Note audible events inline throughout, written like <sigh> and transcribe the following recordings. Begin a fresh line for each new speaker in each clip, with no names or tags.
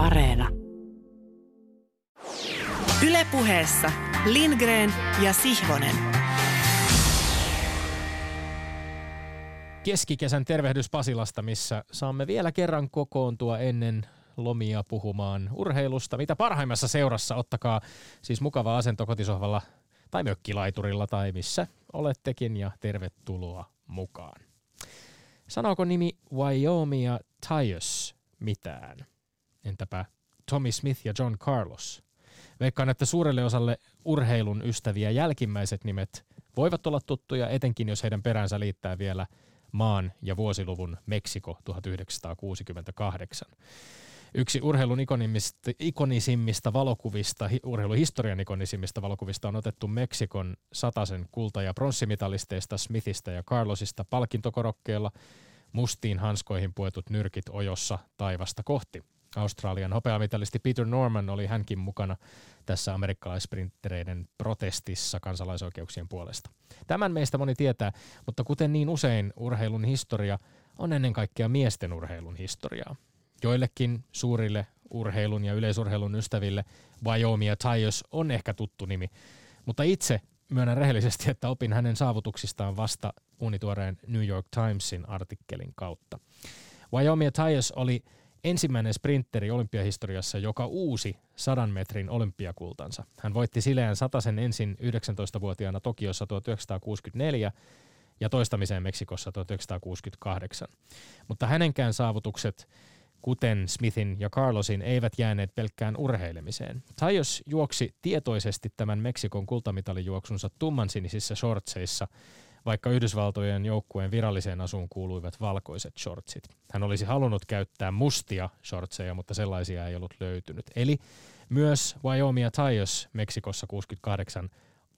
Areena. Ylepuheessa Lindgren ja Sihvonen.
Keskikesän tervehdys Pasilasta, missä saamme vielä kerran kokoontua ennen lomia puhumaan urheilusta. Mitä parhaimmassa seurassa ottakaa siis mukava asento kotisohvalla tai mökkilaiturilla tai missä olettekin ja tervetuloa mukaan. Sanooko nimi Wyoming Tyus mitään? Entäpä Tommy Smith ja John Carlos? Veikkaan, että suurelle osalle urheilun ystäviä jälkimmäiset nimet voivat olla tuttuja, etenkin jos heidän peränsä liittää vielä maan ja vuosiluvun Meksiko 1968. Yksi urheilun ikonisimmista valokuvista, urheiluhistorian ikonisimmista valokuvista on otettu Meksikon sataisen kulta- ja pronssimitalisteista Smithistä ja Carlosista palkintokorokkeella mustiin hanskoihin puetut nyrkit ojossa taivasta kohti. Australian hopeamitalisti Peter Norman oli hänkin mukana tässä amerikkalaisprinttereiden protestissa kansalaisoikeuksien puolesta. Tämän meistä moni tietää, mutta kuten niin usein urheilun historia on ennen kaikkea miesten urheilun historiaa. Joillekin suurille urheilun ja yleisurheilun ystäville Wyoming ja Tyus on ehkä tuttu nimi, mutta itse myönnän rehellisesti, että opin hänen saavutuksistaan vasta unituoreen New York Timesin artikkelin kautta. Wyoming ja Tyus oli ensimmäinen sprinteri olympiahistoriassa, joka uusi sadan metrin olympiakultansa. Hän voitti sileän sataisen ensin 19-vuotiaana Tokiossa 1964 ja toistamiseen Meksikossa 1968. Mutta hänenkään saavutukset kuten Smithin ja Carlosin, eivät jääneet pelkkään urheilemiseen. Tajos juoksi tietoisesti tämän Meksikon kultamitalijuoksunsa tummansinisissä shortseissa, vaikka Yhdysvaltojen joukkueen viralliseen asuun kuuluivat valkoiset shortsit. Hän olisi halunnut käyttää mustia shortseja, mutta sellaisia ei ollut löytynyt. Eli myös Wyoming Tajos Meksikossa 68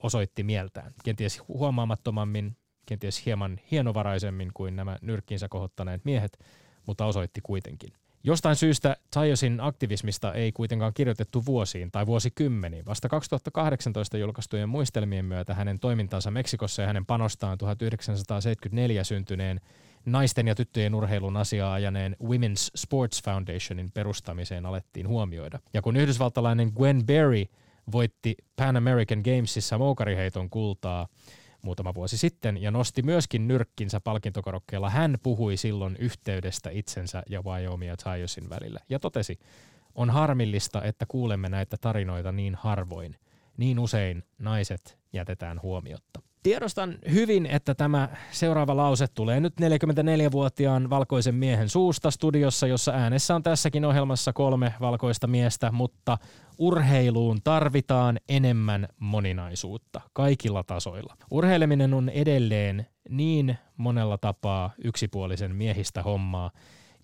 osoitti mieltään. Kenties huomaamattomammin, kenties hieman hienovaraisemmin kuin nämä nyrkkinsä kohottaneet miehet, mutta osoitti kuitenkin. Jostain syystä Tajosin aktivismista ei kuitenkaan kirjoitettu vuosiin tai vuosikymmeniin. Vasta 2018 julkaistujen muistelmien myötä hänen toimintansa Meksikossa ja hänen panostaan 1974 syntyneen naisten ja tyttöjen urheilun asiaa ajaneen Women's Sports Foundationin perustamiseen alettiin huomioida. Ja kun yhdysvaltalainen Gwen Berry voitti Pan American Gamesissa moukariheiton kultaa, muutama vuosi sitten ja nosti myöskin nyrkkinsä palkintokorokkeella. Hän puhui silloin yhteydestä itsensä ja Wyoming ja Tyosin välillä ja totesi, on harmillista, että kuulemme näitä tarinoita niin harvoin. Niin usein naiset jätetään huomiotta. Tiedostan hyvin, että tämä seuraava lause tulee nyt 44-vuotiaan valkoisen miehen suusta studiossa, jossa äänessä on tässäkin ohjelmassa kolme valkoista miestä, mutta urheiluun tarvitaan enemmän moninaisuutta kaikilla tasoilla. Urheileminen on edelleen niin monella tapaa yksipuolisen miehistä hommaa,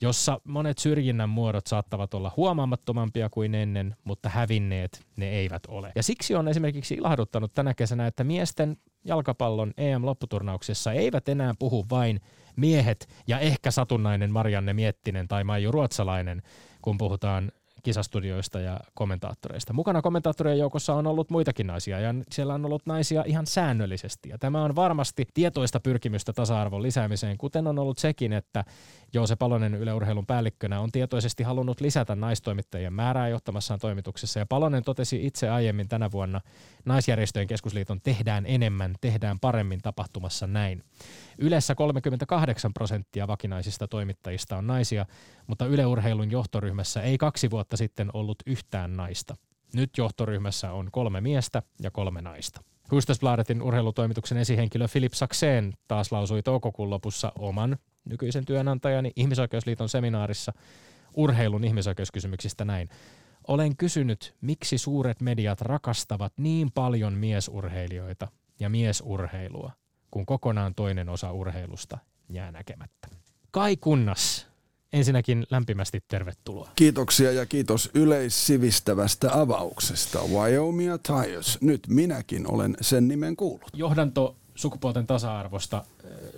jossa monet syrjinnän muodot saattavat olla huomaamattomampia kuin ennen, mutta hävinneet ne eivät ole. Ja siksi on esimerkiksi ilahduttanut tänä kesänä, että miesten jalkapallon EM-lopputurnauksessa eivät enää puhu vain miehet ja ehkä satunnainen Marianne Miettinen tai Maiju Ruotsalainen, kun puhutaan kisastudioista ja kommentaattoreista. Mukana kommentaattorien joukossa on ollut muitakin naisia ja siellä on ollut naisia ihan säännöllisesti. Ja tämä on varmasti tietoista pyrkimystä tasa-arvon lisäämiseen, kuten on ollut sekin, että Joose Palonen Yle Urheilun päällikkönä on tietoisesti halunnut lisätä naistoimittajien määrää johtamassaan toimituksessa. Ja Palonen totesi itse aiemmin tänä vuonna Naisjärjestöjen keskusliiton tehdään enemmän, tehdään paremmin tapahtumassa näin. Ylessä 38 prosenttia vakinaisista toimittajista on naisia, mutta Yle Urheilun johtoryhmässä ei kaksi vuotta sitten ollut yhtään naista. Nyt johtoryhmässä on kolme miestä ja kolme naista. Hustasbladetin urheilutoimituksen esihenkilö Philip Sakseen taas lausui toukokuun lopussa oman nykyisen työnantajani Ihmisoikeusliiton seminaarissa urheilun ihmisoikeuskysymyksistä näin. Olen kysynyt, miksi suuret mediat rakastavat niin paljon miesurheilijoita ja miesurheilua, kun kokonaan toinen osa urheilusta jää näkemättä. Kai kunnas, ensinnäkin lämpimästi tervetuloa.
Kiitoksia ja kiitos yleissivistävästä avauksesta. Wyoming Tyres. Nyt minäkin olen sen nimen kuullut.
Johdanto sukupuolten tasa-arvosta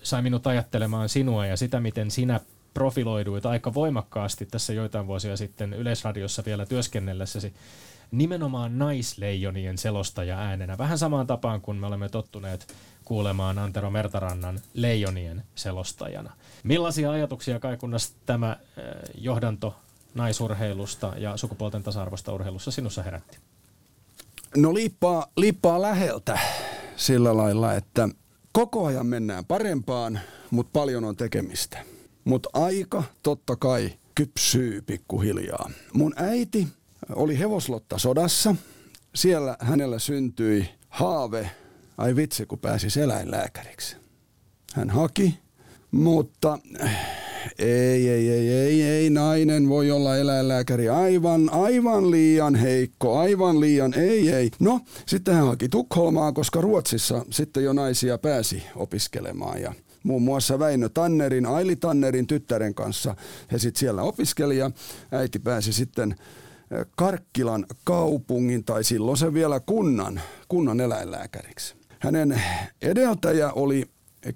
sai minut ajattelemaan sinua ja sitä, miten sinä profiloiduit aika voimakkaasti tässä joitain vuosia sitten Yleisradiossa vielä työskennellessäsi nimenomaan naisleijonien selostaja äänenä. Vähän samaan tapaan kuin me olemme tottuneet kuulemaan Antero Mertarannan leijonien selostajana. Millaisia ajatuksia Kaikunnas tämä johdanto naisurheilusta ja sukupuolten tasa-arvosta urheilussa sinussa herätti?
No liippaa, liippaa läheltä sillä lailla, että koko ajan mennään parempaan, mutta paljon on tekemistä. Mutta aika totta kai kypsyy pikkuhiljaa. Mun äiti oli hevoslotta sodassa. Siellä hänellä syntyi haave, ai vitsi kun pääsi eläinlääkäriksi. Hän haki, mutta ei, ei, ei, ei, ei, nainen voi olla eläinlääkäri. Aivan, aivan liian heikko, aivan liian, ei, ei. No, sitten hän haki Tukholmaa, koska Ruotsissa sitten jo naisia pääsi opiskelemaan ja muun muassa Väinö Tannerin, Aili Tannerin tyttären kanssa he sitten siellä opiskeli ja äiti pääsi sitten Karkkilan kaupungin tai silloin se vielä kunnan, kunnan eläinlääkäriksi. Hänen edeltäjä oli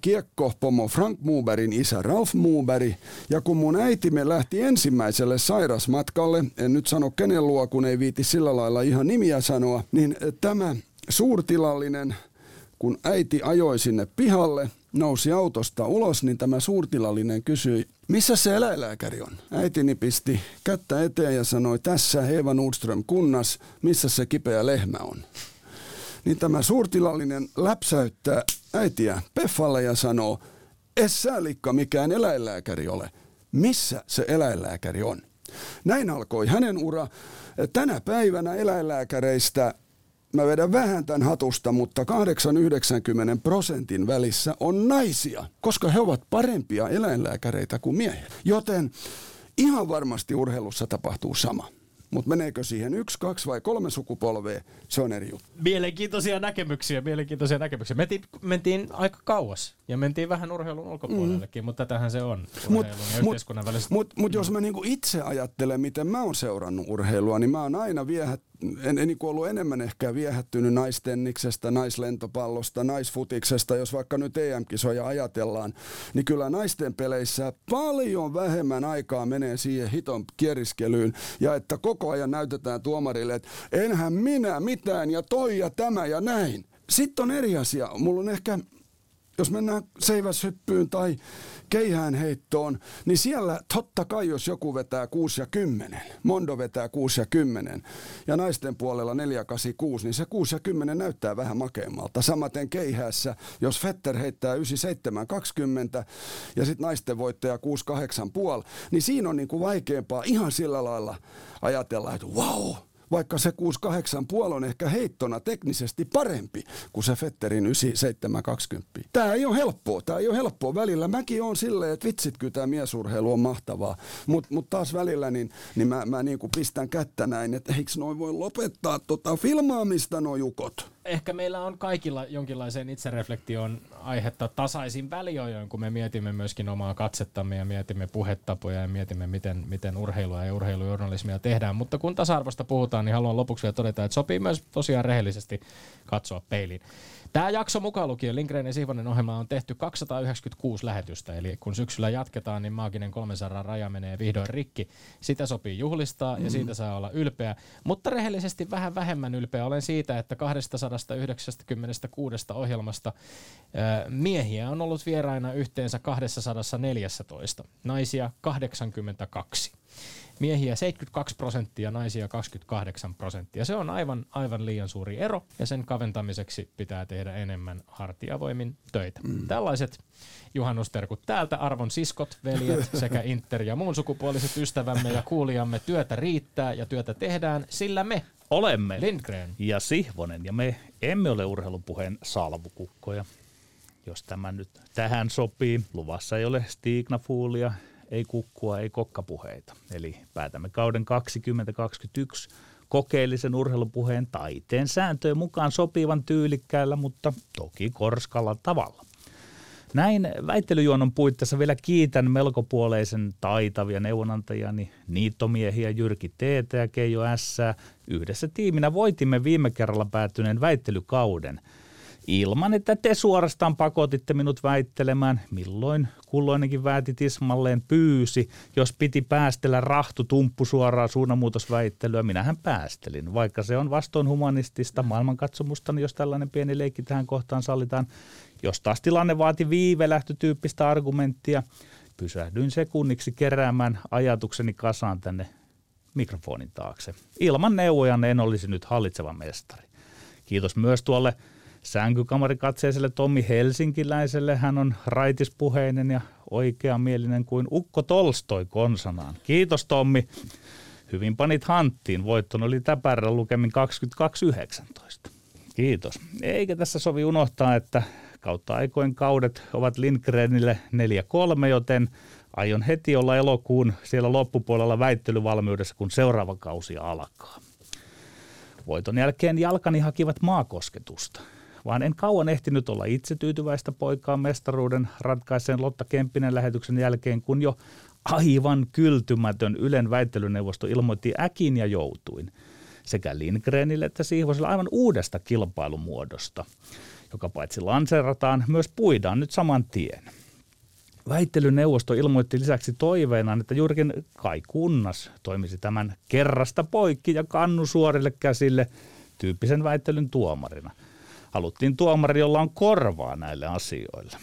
kiekkopomo Frank Muuberin isä Ralf Muuberi. Ja kun mun äitimme lähti ensimmäiselle sairasmatkalle, en nyt sano kenen luo, kun ei viiti sillä lailla ihan nimiä sanoa, niin tämä suurtilallinen, kun äiti ajoi sinne pihalle, nousi autosta ulos, niin tämä suurtilallinen kysyi, missä se eläinlääkäri on? Äitini pisti kättä eteen ja sanoi, tässä Eva Nordström kunnas, missä se kipeä lehmä on? Niin tämä suurtilallinen läpsäyttää äitiä Peffalle ja sanoo, es sä Likka mikään eläinlääkäri ole. Missä se eläinlääkäri on? Näin alkoi hänen ura. Tänä päivänä eläinlääkäreistä mä vedän vähän tämän hatusta, mutta 8-90 prosentin välissä on naisia, koska he ovat parempia eläinlääkäreitä kuin miehet. Joten ihan varmasti urheilussa tapahtuu sama. Mutta meneekö siihen yksi, kaksi vai kolme sukupolvea, se on eri juttu.
Mielenkiintoisia näkemyksiä, mielenkiintoisia näkemyksiä. Mentiin, mentiin aika kauas ja mentiin vähän urheilun ulkopuolellekin, mm. mutta tätähän se on,
mut, ja mut, Mutta mut jos mä niinku itse ajattelen, miten mä oon seurannut urheilua, niin mä oon aina viehät, en, en niin ollut enemmän ehkä viehättynyt naistenniksestä, naislentopallosta, naisfutiksesta, jos vaikka nyt EM-kisoja ajatellaan, niin kyllä naisten peleissä paljon vähemmän aikaa menee siihen hiton kieriskelyyn ja että koko ajan näytetään tuomarille, että enhän minä mitään ja toi ja tämä ja näin. Sitten on eri asia. Mulla on ehkä jos mennään seiväshyppyyn tai keihään heittoon, niin siellä totta kai jos joku vetää 6 ja 10, Mondo vetää 6 ja 10 ja naisten puolella 4 8 6, niin se 6 ja 10 näyttää vähän makeammalta. Samaten keihäässä, jos Fetter heittää 97 20 ja sitten naisten voittaja 6 8 puoli, niin siinä on niinku vaikeampaa ihan sillä lailla ajatella, että wow, vaikka se 6-8 on ehkä heittona teknisesti parempi kuin se Fetterin 9720. Tämä ei ole helppoa, tämä ei ole helppoa välillä. Mäkin on silleen, että vitsit, kyllä tämä miesurheilu on mahtavaa, mutta mut taas välillä niin, niin mä, mä niin kuin pistän kättä näin, että eikö noin voi lopettaa tota filmaamista no jukot
ehkä meillä on kaikilla jonkinlaiseen itsereflektioon aihetta tasaisin väliajoin, kun me mietimme myöskin omaa katsettamme ja mietimme puhetapoja ja mietimme, miten, miten urheilua ja urheilujournalismia tehdään. Mutta kun tasa-arvosta puhutaan, niin haluan lopuksi vielä todeta, että sopii myös tosiaan rehellisesti katsoa peiliin. Tämä jakso mukaan lukien Lindgren ja Sihvonen ohjelma on tehty 296 lähetystä, eli kun syksyllä jatketaan, niin maaginen 300 raja menee vihdoin rikki. Sitä sopii juhlistaa ja siitä saa olla ylpeä, mutta rehellisesti vähän vähemmän ylpeä olen siitä, että 296 ohjelmasta miehiä on ollut vieraina yhteensä 214, naisia 82 miehiä 72 prosenttia, naisia 28 prosenttia. Se on aivan, aivan liian suuri ero ja sen kaventamiseksi pitää tehdä enemmän hartiavoimin töitä. Mm. Tällaiset juhannusterkut täältä, arvon siskot, veljet <laughs> sekä Inter ja muun sukupuoliset ystävämme ja kuulijamme. Työtä riittää ja työtä tehdään, sillä me
olemme
Lindgren
ja Sihvonen ja me emme ole urheilupuheen salvukukkoja. Jos tämä nyt tähän sopii, luvassa ei ole Stignafuulia ei kukkua, ei kokkapuheita. Eli päätämme kauden 2021 kokeellisen urheilupuheen taiteen sääntöjen mukaan sopivan tyylikkäällä, mutta toki korskalla tavalla. Näin väittelyjuonon puitteissa vielä kiitän melkopuoleisen taitavia neuvonantajani niittomiehiä Jyrki Teetä ja Keijo S. Yhdessä tiiminä voitimme viime kerralla päättyneen väittelykauden – ilman, että te suorastaan pakotitte minut väittelemään, milloin kulloinenkin vääti tismalleen pyysi, jos piti päästellä rahtu tumppu suoraan suunnanmuutosväittelyä, minähän päästelin, vaikka se on vastoin humanistista maailmankatsomusta, niin jos tällainen pieni leikki tähän kohtaan sallitaan. Jos taas tilanne vaati viivelähtötyyppistä argumenttia, pysähdyin sekunniksi keräämään ajatukseni kasaan tänne mikrofonin taakse. Ilman neuvojanne en olisi nyt hallitseva mestari. Kiitos myös tuolle sänkykamarikatseiselle Tommi Helsinkiläiselle. Hän on raitispuheinen ja oikeamielinen kuin Ukko Tolstoi konsanaan. Kiitos Tommi. Hyvin panit hanttiin. Voitton oli täpärä lukemin 22.19. Kiitos. Eikä tässä sovi unohtaa, että kautta aikojen kaudet ovat Lindgrenille 4-3, joten aion heti olla elokuun siellä loppupuolella väittelyvalmiudessa, kun seuraava kausi alkaa. Voiton jälkeen jalkani hakivat maakosketusta, vaan en kauan ehtinyt olla itse tyytyväistä poikaa mestaruuden ratkaiseen Lotta Kemppinen lähetyksen jälkeen, kun jo aivan kyltymätön Ylen väittelyneuvosto ilmoitti äkin ja joutuin sekä Lindgrenille että Sihvoselle aivan uudesta kilpailumuodosta, joka paitsi lanseerataan, myös puidaan nyt saman tien. Väittelyneuvosto ilmoitti lisäksi toiveenaan, että juurikin Kai Kunnas toimisi tämän kerrasta poikki ja kannu suorille käsille tyyppisen väittelyn tuomarina. Haluttiin tuomari, jolla on korvaa näille asioille.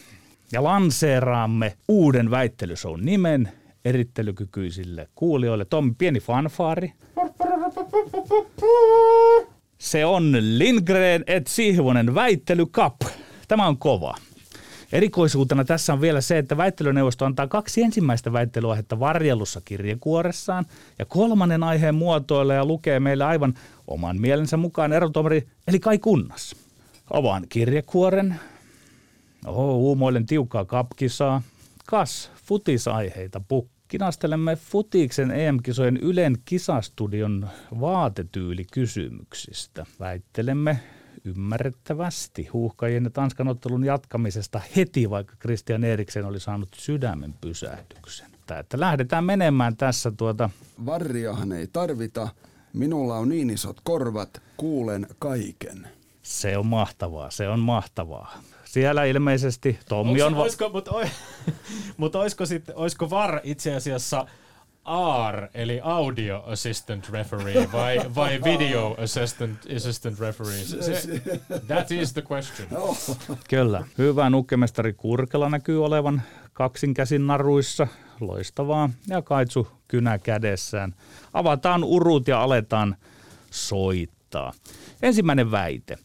Ja lanseeraamme uuden väittelyshown nimen erittelykykyisille kuulijoille. Tommi, pieni fanfaari. Se on Lindgren et Sihvonen väittely cup. Tämä on kova. Erikoisuutena tässä on vielä se, että väittelyneuvosto antaa kaksi ensimmäistä väittelyaihetta varjelussa kirjekuoressaan ja kolmannen aiheen muotoilee ja lukee meille aivan oman mielensä mukaan erotomari eli Kai Kunnas. Avaan kirjekuoren. Oho, uumoilen tiukkaa kapkisaa. Kas, futisaiheita pukkaa kinastelemme futiksen EM-kisojen Ylen kisastudion vaatetyylikysymyksistä. Väittelemme ymmärrettävästi huuhkajien ja Tanskan ottelun jatkamisesta heti, vaikka Christian Eriksen oli saanut sydämen pysähdyksen. Tää, että lähdetään menemään tässä tuota...
Varriahan ei tarvita. Minulla on niin isot korvat, kuulen kaiken.
Se on mahtavaa, se on mahtavaa. Siellä ilmeisesti Tommi on...
Olisiko, mutta, <laughs> mutta olisiko, sit, olisiko VAR itse asiassa AR, eli Audio Assistant Referee, vai, <laughs> vai Video Assistant, assistant Referee? Se, that is the question. <laughs>
Kyllä. Hyvä nukkemestari Kurkela näkyy olevan kaksin käsin naruissa. Loistavaa. Ja Kaitsu kynä kädessään. Avataan urut ja aletaan soittaa. Ensimmäinen väite.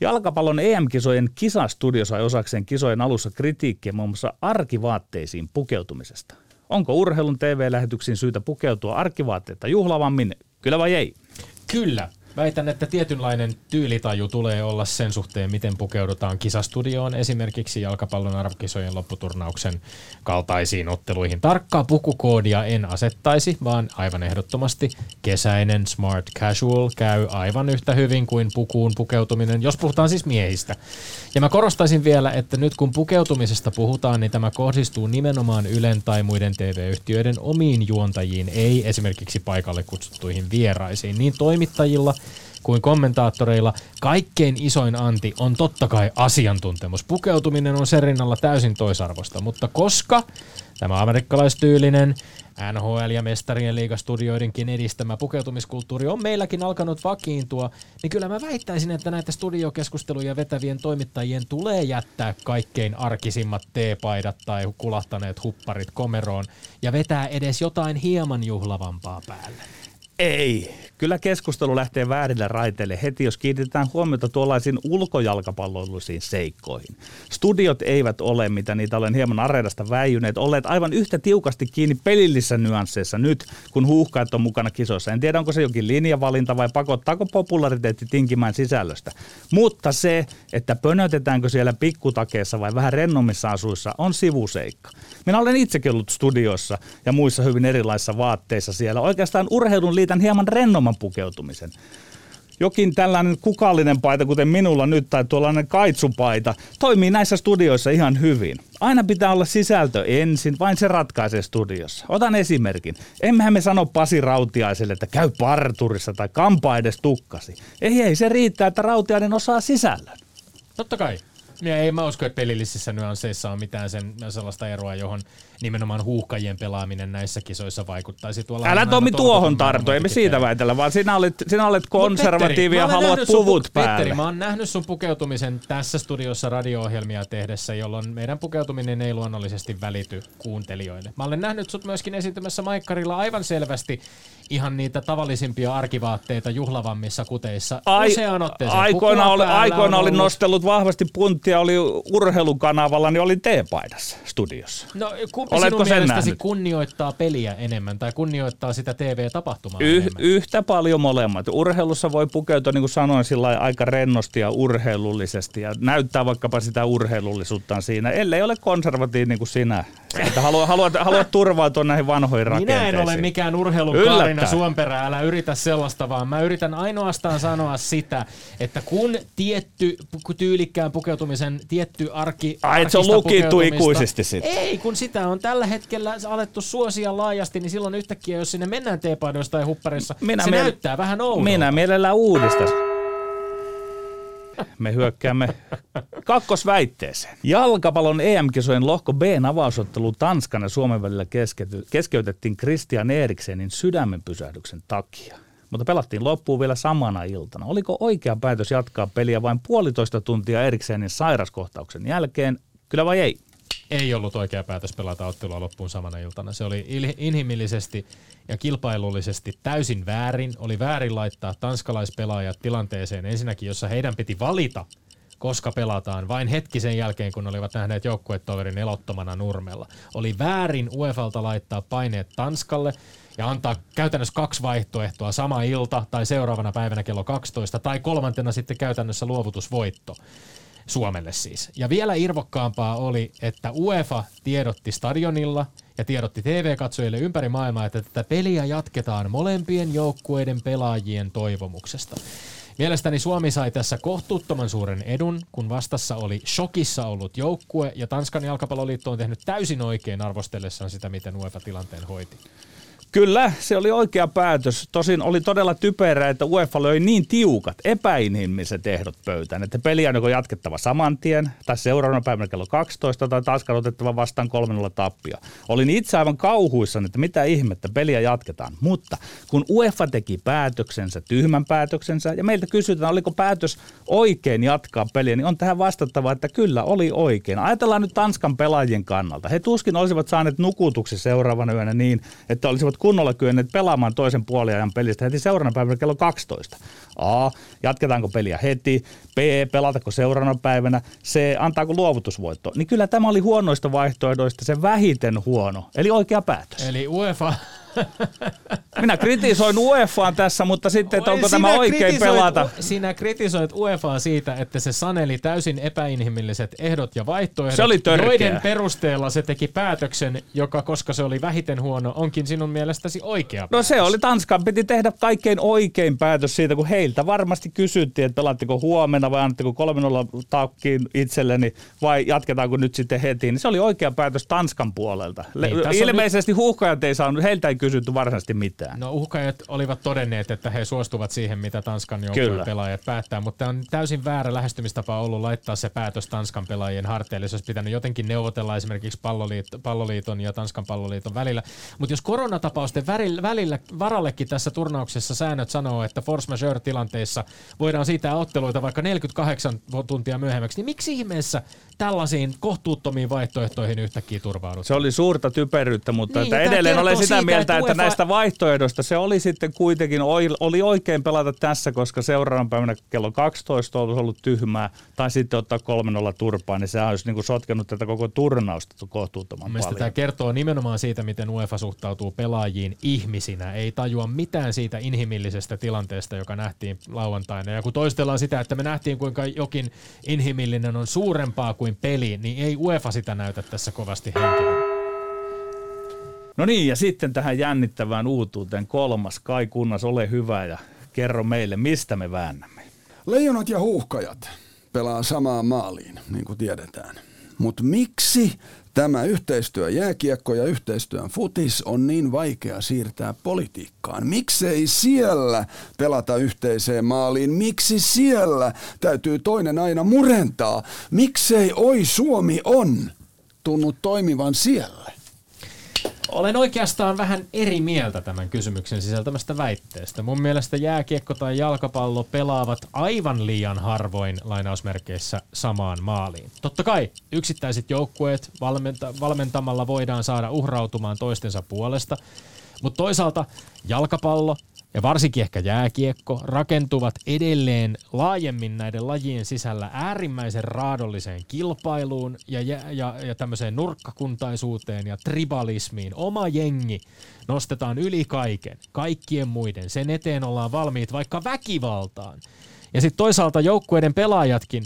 Jalkapallon EM-kisojen kisastudio sai osakseen kisojen alussa kritiikkiä muun muassa arkivaatteisiin pukeutumisesta. Onko urheilun TV-lähetyksiin syytä pukeutua arkivaatteita juhlavammin? Kyllä vai ei?
Kyllä. Väitän, että tietynlainen tyylitaju tulee olla sen suhteen, miten pukeudutaan kisastudioon, esimerkiksi jalkapallon arvokisojen lopputurnauksen kaltaisiin otteluihin. Tarkkaa pukukoodia en asettaisi, vaan aivan ehdottomasti kesäinen smart casual käy aivan yhtä hyvin kuin pukuun pukeutuminen, jos puhutaan siis miehistä. Ja mä korostaisin vielä, että nyt kun pukeutumisesta puhutaan, niin tämä kohdistuu nimenomaan Ylen tai muiden TV-yhtiöiden omiin juontajiin, ei esimerkiksi paikalle kutsuttuihin vieraisiin. Niin toimittajilla kuin kommentaattoreilla kaikkein isoin anti on totta kai asiantuntemus. Pukeutuminen on sen rinnalla täysin toisarvosta, mutta koska tämä amerikkalaistyylinen NHL- ja mestarien liigastudioidenkin edistämä pukeutumiskulttuuri on meilläkin alkanut vakiintua, niin kyllä mä väittäisin, että näitä studiokeskusteluja vetävien toimittajien tulee jättää kaikkein arkisimmat teepaidat tai kulahtaneet hupparit komeroon ja vetää edes jotain hieman juhlavampaa päälle.
Ei. Kyllä keskustelu lähtee väärille raiteille heti, jos kiinnitetään huomiota tuollaisiin ulkojälkapallollisiin seikkoihin. Studiot eivät ole, mitä niitä olen hieman areenasta väijyneet, olleet aivan yhtä tiukasti kiinni pelillissä nyansseissa nyt, kun huuhkajat on mukana kisoissa. En tiedä, onko se jokin linjavalinta vai pakottaako populariteetti tinkimään sisällöstä. Mutta se, että pönötetäänkö siellä pikkutakeessa vai vähän rennommissa asuissa, on sivuseikka. Minä olen itsekin ollut studiossa ja muissa hyvin erilaisissa vaatteissa siellä. Oikeastaan urheilun liitän hieman rennomman pukeutumisen. Jokin tällainen kukallinen paita, kuten minulla nyt, tai tuollainen kaitsupaita, toimii näissä studioissa ihan hyvin. Aina pitää olla sisältö ensin, vain se ratkaisee studiossa. Otan esimerkin. Emmehän me sano Pasi Rautiaiselle, että käy parturissa tai kampa edes tukkasi. Ei, ei, se riittää, että Rautiainen osaa sisällön.
Totta kai. Ja ei mä usko, että pelillisissä nyansseissa on mitään sen, sellaista eroa, johon nimenomaan huuhkajien pelaaminen näissä kisoissa vaikuttaisi tuolla.
Älä Tomi tuohon tartu, emme siitä väitellä, vaan sinä olet, sinä olet konservatiivi ja haluat puvut
pu-
päälle.
Petteri, mä oon nähnyt sun pukeutumisen tässä studiossa radio-ohjelmia tehdessä, jolloin meidän pukeutuminen ei luonnollisesti välity kuuntelijoille. Mä olen nähnyt sut myöskin esiintymässä Maikkarilla aivan selvästi ihan niitä tavallisimpia arkivaatteita juhlavammissa kuteissa
Ai,
useaan otteeseen.
aikoina, oli, aikoina olin nostellut vahvasti punttia, oli urheilukanavalla, niin olin teepaidassa studiossa.
No kumpi
Oletko
sinun
sen
mielestäsi
nähnyt?
kunnioittaa peliä enemmän tai kunnioittaa sitä TV-tapahtumaa
Y-
enemmän?
yhtä paljon molemmat. Urheilussa voi pukeutua, niin kuin sanoin, sillä aika rennosti ja urheilullisesti ja näyttää vaikkapa sitä urheilullisuuttaan siinä, ellei ole konservatiivi niin kuin sinä. Että haluat, haluat, haluat turvautua näihin vanhoihin
Minä en
rakenteisiin.
ole mikään urheilukaarina. Suomperä, älä yritä sellaista vaan. Mä yritän ainoastaan sanoa sitä, että kun tietty tyylikkään pukeutumisen, tietty arki...
Ai, se on lukittu ikuisesti sitten.
Ei, kun sitä on tällä hetkellä alettu suosia laajasti, niin silloin yhtäkkiä, jos sinne mennään teepaidoissa tai huppareissa,
Minä
se
miel-
näyttää vähän oudolta.
Minä mielellään uudistan. Me hyökkäämme kakkosväitteeseen. Jalkapallon EM-kisojen lohko B avausottelu Tanskan ja Suomen välillä keskeyty- keskeytettiin Christian Eriksenin sydämenpysähdyksen takia. Mutta pelattiin loppuun vielä samana iltana. Oliko oikea päätös jatkaa peliä vain puolitoista tuntia Eriksenin sairaskohtauksen jälkeen? Kyllä vai ei?
Ei ollut oikea päätös pelata ottelua loppuun samana iltana. Se oli il- inhimillisesti ja kilpailullisesti täysin väärin. Oli väärin laittaa tanskalaispelaajat tilanteeseen ensinnäkin, jossa heidän piti valita, koska pelataan vain hetki sen jälkeen, kun olivat nähneet joukkuetoverin elottomana nurmella. Oli väärin UEFalta laittaa paineet Tanskalle ja antaa käytännössä kaksi vaihtoehtoa sama ilta tai seuraavana päivänä kello 12 tai kolmantena sitten käytännössä luovutusvoitto. Suomelle siis. Ja vielä irvokkaampaa oli, että UEFA tiedotti stadionilla ja tiedotti TV-katsojille ympäri maailmaa, että tätä peliä jatketaan molempien joukkueiden pelaajien toivomuksesta. Mielestäni Suomi sai tässä kohtuuttoman suuren edun, kun vastassa oli shokissa ollut joukkue, ja Tanskan jalkapalloliitto on tehnyt täysin oikein arvostellessaan sitä, miten UEFA tilanteen hoiti.
Kyllä, se oli oikea päätös. Tosin oli todella typerää, että UEFA löi niin tiukat, epäinhimilliset ehdot pöytään, että peliä on joko jatkettava saman tien, tai seuraavana päivänä kello 12, tai taas otettava vastaan 3 tappia. Olin itse aivan kauhuissani, että mitä ihmettä, peliä jatketaan. Mutta kun UEFA teki päätöksensä, tyhmän päätöksensä, ja meiltä kysytään, oliko päätös oikein jatkaa peliä, niin on tähän vastattava, että kyllä oli oikein. Ajatellaan nyt Tanskan pelaajien kannalta. He tuskin olisivat saaneet nukutuksi seuraavana yönä niin, että olisivat kunnolla kyenneet pelaamaan toisen puoliajan pelistä heti seuraavana päivänä kello 12. A. Jatketaanko peliä heti? B. Pelatako seuraavana päivänä? C. Antaako luovutusvoitto? Niin kyllä tämä oli huonoista vaihtoehdoista se vähiten huono, eli oikea päätös.
Eli UEFA
Minä kritisoin UEFAan tässä, mutta sitten, että onko tämä oikein pelata?
Sinä kritisoit UEFAa siitä, että se saneli täysin epäinhimilliset ehdot ja vaihtoehdot,
Se oli törkeä.
joiden perusteella se teki päätöksen, joka koska se oli vähiten huono, onkin sinun mielestäsi oikea
No
päätös.
se oli, Tanskan piti tehdä kaikkein oikein päätös siitä, kun heiltä varmasti kysyttiin, että pelaatteko huomenna vai annatteko 3-0 takkiin itselleni vai jatketaanko nyt sitten heti. Niin se oli oikea päätös Tanskan puolelta. Le-
Niin,
Ilmeisesti huuhkajat ei saanut, heiltä ei kysytty varsinaisesti mitään.
No uhkajat olivat todenneet, että he suostuvat siihen, mitä Tanskan joukkueen pelaajat päättää, mutta on täysin väärä lähestymistapa ollut laittaa se päätös Tanskan pelaajien harteille. Se olisi pitänyt jotenkin neuvotella esimerkiksi palloliiton, palloliiton ja Tanskan palloliiton välillä. Mutta jos koronatapausten välillä, välillä varallekin tässä turnauksessa säännöt sanoo, että force majeure-tilanteissa voidaan siitä otteluita vaikka 48 tuntia myöhemmäksi, niin miksi ihmeessä tällaisiin kohtuuttomiin vaihtoehtoihin yhtäkkiä turvaudut?
Se oli suurta typeryyttä, mutta
Niin,
että edelleen olen sitä
siitä,
mieltä,
että
että,
UEFA
näistä vaihtoehdoista se oli sitten kuitenkin, oli oikein pelata tässä, koska seuraavan päivänä kello 12 olisi ollut tyhmää, tai sitten ottaa 3-0 turpaa, niin se olisi niin kuin sotkenut tätä koko turnausta kohtuuttoman
Mielestäni
paljon.
tämä kertoo nimenomaan siitä, miten UEFA suhtautuu pelaajiin ihmisinä. Ei tajua mitään siitä inhimillisestä tilanteesta, joka nähtiin lauantaina. Ja kun toistellaan sitä, että me nähtiin, kuinka jokin inhimillinen on suurempaa kuin peli, niin ei UEFA sitä näytä tässä kovasti henkilöä.
No niin, ja sitten tähän jännittävään uutuuteen kolmas. Kai Kunnas, ole hyvä ja kerro meille, mistä me väännämme.
Leijonat ja huuhkajat pelaa samaan maaliin, niin kuin tiedetään. Mutta miksi tämä yhteistyö jääkiekko ja yhteistyön futis on niin vaikea siirtää politiikkaan? Miksei siellä pelata yhteiseen maaliin? Miksi siellä täytyy toinen aina murentaa? Miksei oi Suomi on tunnut toimivan siellä?
Olen oikeastaan vähän eri mieltä tämän kysymyksen sisältämästä väitteestä. Mun mielestä jääkiekko tai jalkapallo pelaavat aivan liian harvoin lainausmerkeissä samaan maaliin. Totta kai yksittäiset joukkueet valmenta- valmentamalla voidaan saada uhrautumaan toistensa puolesta, mutta toisaalta jalkapallo ja varsinkin ehkä jääkiekko rakentuvat edelleen laajemmin näiden lajien sisällä äärimmäisen raadolliseen kilpailuun ja, ja, ja, ja tämmöiseen nurkkakuntaisuuteen ja tribalismiin. Oma jengi nostetaan yli kaiken, kaikkien muiden. Sen eteen ollaan valmiit vaikka väkivaltaan. Ja sitten toisaalta joukkueiden pelaajatkin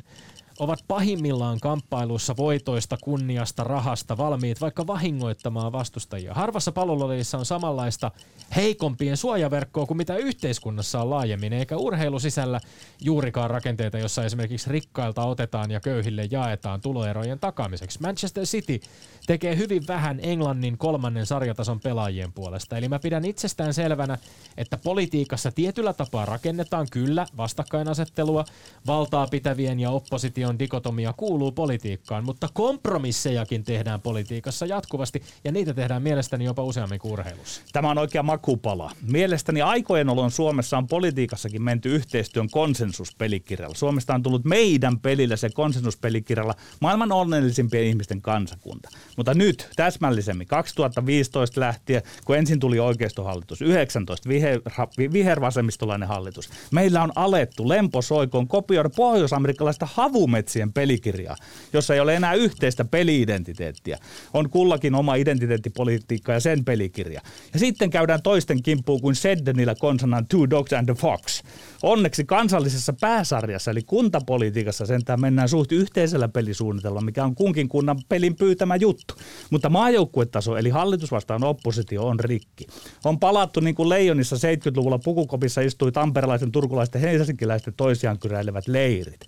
ovat pahimmillaan kamppailussa voitoista, kunniasta, rahasta valmiit vaikka vahingoittamaan vastustajia. Harvassa palololissa on samanlaista heikompien suojaverkkoa kuin mitä yhteiskunnassa on laajemmin, eikä urheilu sisällä juurikaan rakenteita, jossa esimerkiksi rikkailta otetaan ja köyhille jaetaan tuloerojen takaamiseksi. Manchester City tekee hyvin vähän Englannin kolmannen sarjatason pelaajien puolesta. Eli mä pidän itsestään selvänä, että politiikassa tietyllä tapaa rakennetaan kyllä vastakkainasettelua, valtaa pitävien ja opposition dikotomia kuuluu politiikkaan, mutta kompromissejakin tehdään politiikassa jatkuvasti ja niitä tehdään mielestäni jopa useammin kuin urheilussa.
Tämä on oikea makupala. Mielestäni aikojen olon Suomessa on politiikassakin menty yhteistyön konsensuspelikirjalla. Suomesta on tullut meidän pelillä se konsensuspelikirjalla maailman onnellisimpien ihmisten kansakunta. Mutta nyt täsmällisemmin 2015 lähtien, kun ensin tuli oikeistohallitus, 19 viher, vihervasemmistolainen hallitus, meillä on alettu lemposoikoon kopioida pohjoisamerikkalaista havumetsien pelikirjaa, jossa ei ole enää yhteistä peliidentiteettiä. On kullakin oma identiteettipolitiikka ja sen pelikirja. Ja sitten käydään toisten kimppuun kuin Seddenillä konsanaan Two Dogs and a Fox. Onneksi kansallisessa pääsarjassa, eli kuntapolitiikassa sentään mennään suht yhteisellä pelisuunnitelmalla, mikä on kunkin kunnan pelin pyytämä juttu. Mutta maajoukkuetaso, eli hallitus vastaan oppositio, on rikki. On palattu niin kuin Leijonissa 70-luvulla pukukopissa istui tamperelaisten, turkulaisten, helsinkiläisten toisiaan kyräilevät leirit.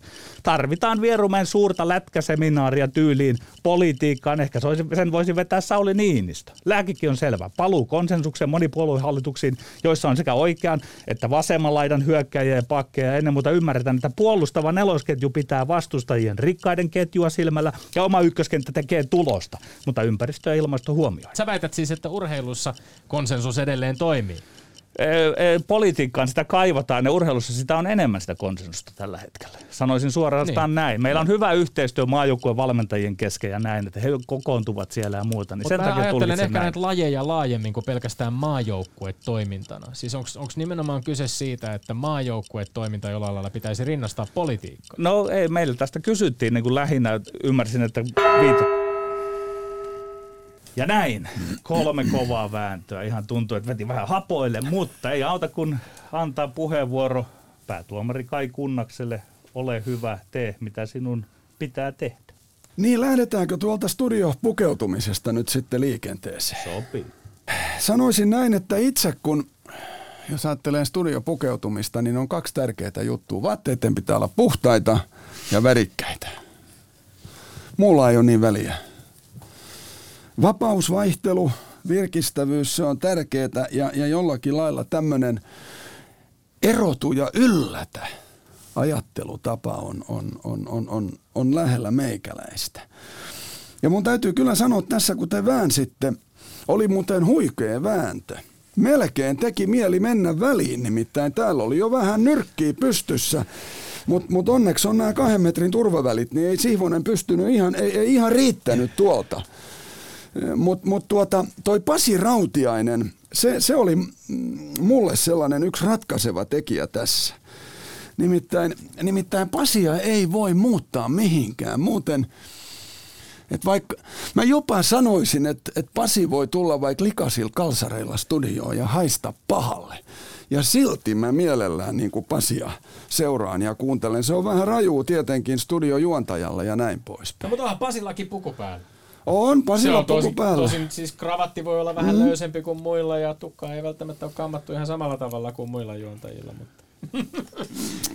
Tarvitaan Vierumäen suurta lätkäseminaaria tyyliin politiikkaan. Ehkä sen voisi vetää Sauli Niinistö. Lääkikin on selvä. Paluu konsensuksen monipuoluehallituksiin, joissa on sekä oikean että vasemman laidan hyökkäjiä ja pakkeja. Ja ennen muuta ymmärretään, että puolustava nelosketju pitää vastustajien rikkaiden ketjua silmällä ja oma ykköskenttä tekee tulosta, mutta ympäristö ja ilmasto huomioon.
Sä väität siis, että urheilussa konsensus edelleen toimii?
Politiikkaan sitä kaivataan ja urheilussa sitä on enemmän sitä konsensusta tällä hetkellä. Sanoisin suoraan niin. näin. Meillä on hyvä yhteistyö maajoukkueen valmentajien kesken ja näin, että he kokoontuvat siellä ja muuta. Niin
sen mä takia ajattelen ehkä näin. näitä lajeja laajemmin kuin pelkästään maajoukkue toimintana. Siis onko nimenomaan kyse siitä, että maajoukkue toiminta jollain lailla pitäisi rinnastaa politiikkaan?
No ei, meillä tästä kysyttiin niin kuin lähinnä. Ymmärsin, että viitattiin ja näin, kolme kovaa vääntöä. Ihan tuntuu, että veti vähän hapoille, mutta ei auta kun antaa puheenvuoro päätuomari Kai Kunnakselle. Ole hyvä, tee mitä sinun pitää tehdä.
Niin, lähdetäänkö tuolta studio pukeutumisesta nyt sitten liikenteeseen?
Sopii.
Sanoisin näin, että itse kun, jos ajattelee studiopukeutumista, niin on kaksi tärkeää juttua. Vaatteiden pitää olla puhtaita ja värikkäitä. Muulla ei ole niin väliä. Vapausvaihtelu, virkistävyys, se on tärkeää ja, ja jollakin lailla tämmöinen erotu ja yllätä ajattelutapa on, on, on, on, on, on lähellä meikäläistä. Ja mun täytyy kyllä sanoa tässä, kun te väänsitte, oli muuten huikea vääntö. Melkein teki mieli mennä väliin, nimittäin täällä oli jo vähän nyrkkiä pystyssä. Mutta mut onneksi on nämä kahden metrin turvavälit, niin ei Sihvonen pystynyt ihan, ei, ei ihan riittänyt tuolta. Mutta mut tuota, toi Pasi Rautiainen, se, se oli mulle sellainen yksi ratkaiseva tekijä tässä. Nimittäin, nimittäin Pasia ei voi muuttaa mihinkään. Muuten, että vaikka, mä jopa sanoisin, että, että Pasi voi tulla vaikka likasilla kalsareilla studioon ja haista pahalle. Ja silti mä mielellään niin kuin Pasia seuraan ja kuuntelen. Se on vähän rajuu tietenkin studiojuontajalle ja näin pois.
No, mutta onhan Pasillakin puku päällä.
On, Pasilla on
tosi,
päällä.
Tosin siis kravatti voi olla vähän mm. löysempi kuin muilla ja tukka ei välttämättä ole kammattu ihan samalla tavalla kuin muilla juontajilla. Mutta.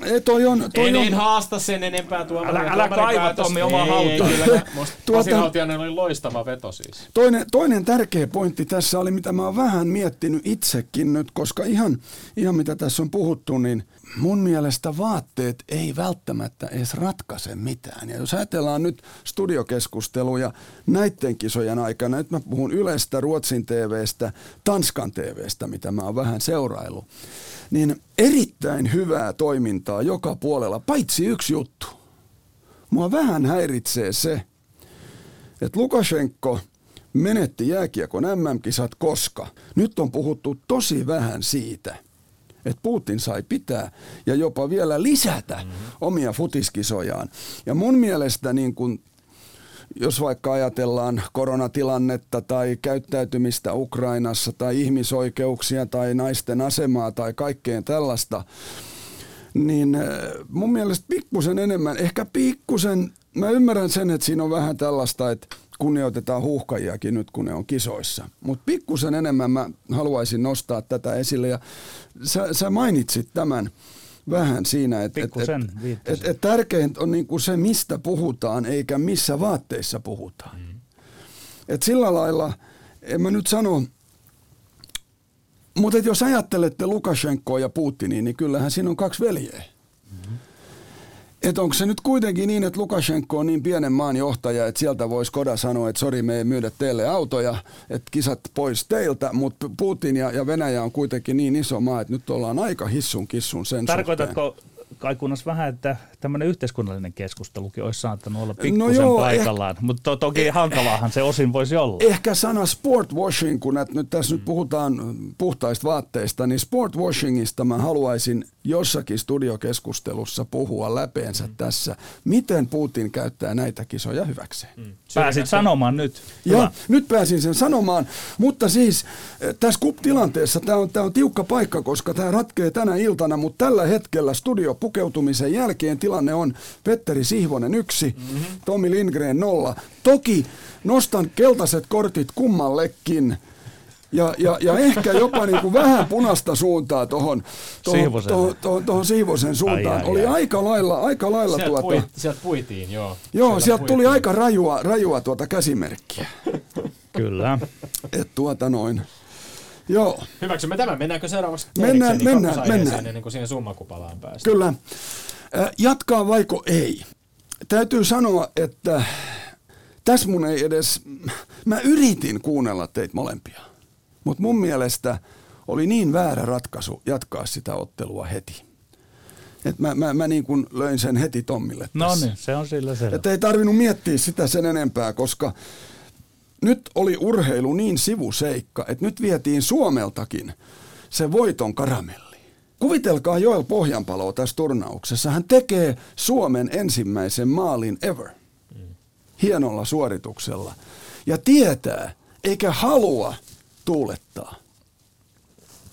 Ei, toi on, toi
en,
on,
en haasta sen enempää tuomaria.
Älä- älä kaiva, Tommi, omaa
Ei,
hautaan. <laughs>
Tuota-
oli loistava veto siis.
Toinen, toinen tärkeä pointti tässä oli, mitä mä oon vähän miettinyt itsekin nyt, koska ihan, ihan mitä tässä on puhuttu, niin mun mielestä vaatteet ei välttämättä edes ratkaise mitään. Ja jos ajatellaan nyt studiokeskusteluja näiden kisojen aikana, nyt mä puhun Ylestä, Ruotsin TVstä, Tanskan TVstä, mitä mä oon vähän seuraillut, niin erittäin hyvää toimintaa joka puolella, paitsi yksi juttu. Mua vähän häiritsee se, että Lukashenko menetti jääkiekon MM-kisat, koska nyt on puhuttu tosi vähän siitä, että Putin sai pitää ja jopa vielä lisätä mm-hmm. omia futiskisojaan. Ja mun mielestä niin kun, jos vaikka ajatellaan koronatilannetta tai käyttäytymistä Ukrainassa tai ihmisoikeuksia tai naisten asemaa tai kaikkeen tällaista, niin äh, mun mielestä pikkusen enemmän, ehkä pikkusen, mä ymmärrän sen, että siinä on vähän tällaista, että kunnioitetaan huuhkajiakin nyt, kun ne on kisoissa. Mutta pikkusen enemmän mä haluaisin nostaa tätä esille. Ja sä, sä mainitsit tämän vähän siinä, että et, et, et, et tärkeintä on niinku se, mistä puhutaan, eikä missä vaatteissa puhutaan. Mm. Et sillä lailla, en mä nyt sano, mutta jos ajattelette Lukashenkoa ja Putinia, niin kyllähän siinä on kaksi veljeä. Mm-hmm. Et onko se nyt kuitenkin niin, että Lukashenko on niin pienen maan johtaja, että sieltä voisi Koda sanoa, että sori, me ei myydä teille autoja, että kisat pois teiltä, mutta Putin ja, ja Venäjä on kuitenkin niin iso maa, että nyt ollaan aika hissun kissun sen suhteen.
Tarkoitatko kai kunnas vähän, että tämmöinen yhteiskunnallinen keskustelukin olisi saattanut olla
No
pikkusen
joo,
no paikallaan, eh... mutta to, toki hankalaahan se osin voisi olla.
Ehkä sana sportwashing, kun et nyt tässä mm. nyt puhutaan puhtaista vaatteista, niin sportwashingista mä haluaisin jossakin studiokeskustelussa puhua läpeensä mm. tässä. Miten Putin käyttää näitä kisoja hyväkseen? Mm.
Pääsit sanomaan nyt.
Ja Hyvä. nyt pääsin sen sanomaan, mutta siis eh, tässä kup-tilanteessa tämä on, tää on tiukka paikka, koska tämä ratkee tänä iltana, mutta tällä hetkellä studio pukeutumisen jälkeen tilanne on Petteri Sihvonen yksi, mm-hmm. Tomi Lindgren nolla. Toki nostan keltaiset kortit kummallekin. Ja, ja, ja ehkä jopa niin kuin vähän punaista suuntaa tuohon tohon, Siivosen suuntaan.
Ai, ai,
Oli
ai.
aika lailla, aika lailla
Sieltä,
tuota...
pui, sieltä puitiin, joo.
Joo,
Siellä
sieltä tuli aika rajua, rajua tuota käsimerkkiä.
Kyllä.
Et tuota noin. Joo,
Hyväksymme tämän. Mennäänkö seuraavaksi
Mennään,
niin
mennään, mennään.
ennen kuin siihen summakupalaan päästään?
kyllä. Jatkaa vaiko ei? Täytyy sanoa, että tässä mun ei edes... Mä yritin kuunnella teitä molempia, mutta mun mielestä oli niin väärä ratkaisu jatkaa sitä ottelua heti. Et mä, mä, mä niin kuin löin sen heti Tommille
No niin, se on sillä selvä.
Että ei tarvinnut miettiä sitä sen enempää, koska nyt oli urheilu niin sivuseikka, että nyt vietiin Suomeltakin se voiton karamelli. Kuvitelkaa Joel Pohjanpalo tässä turnauksessa. Hän tekee Suomen ensimmäisen maalin ever. Hienolla suorituksella. Ja tietää, eikä halua tuulettaa.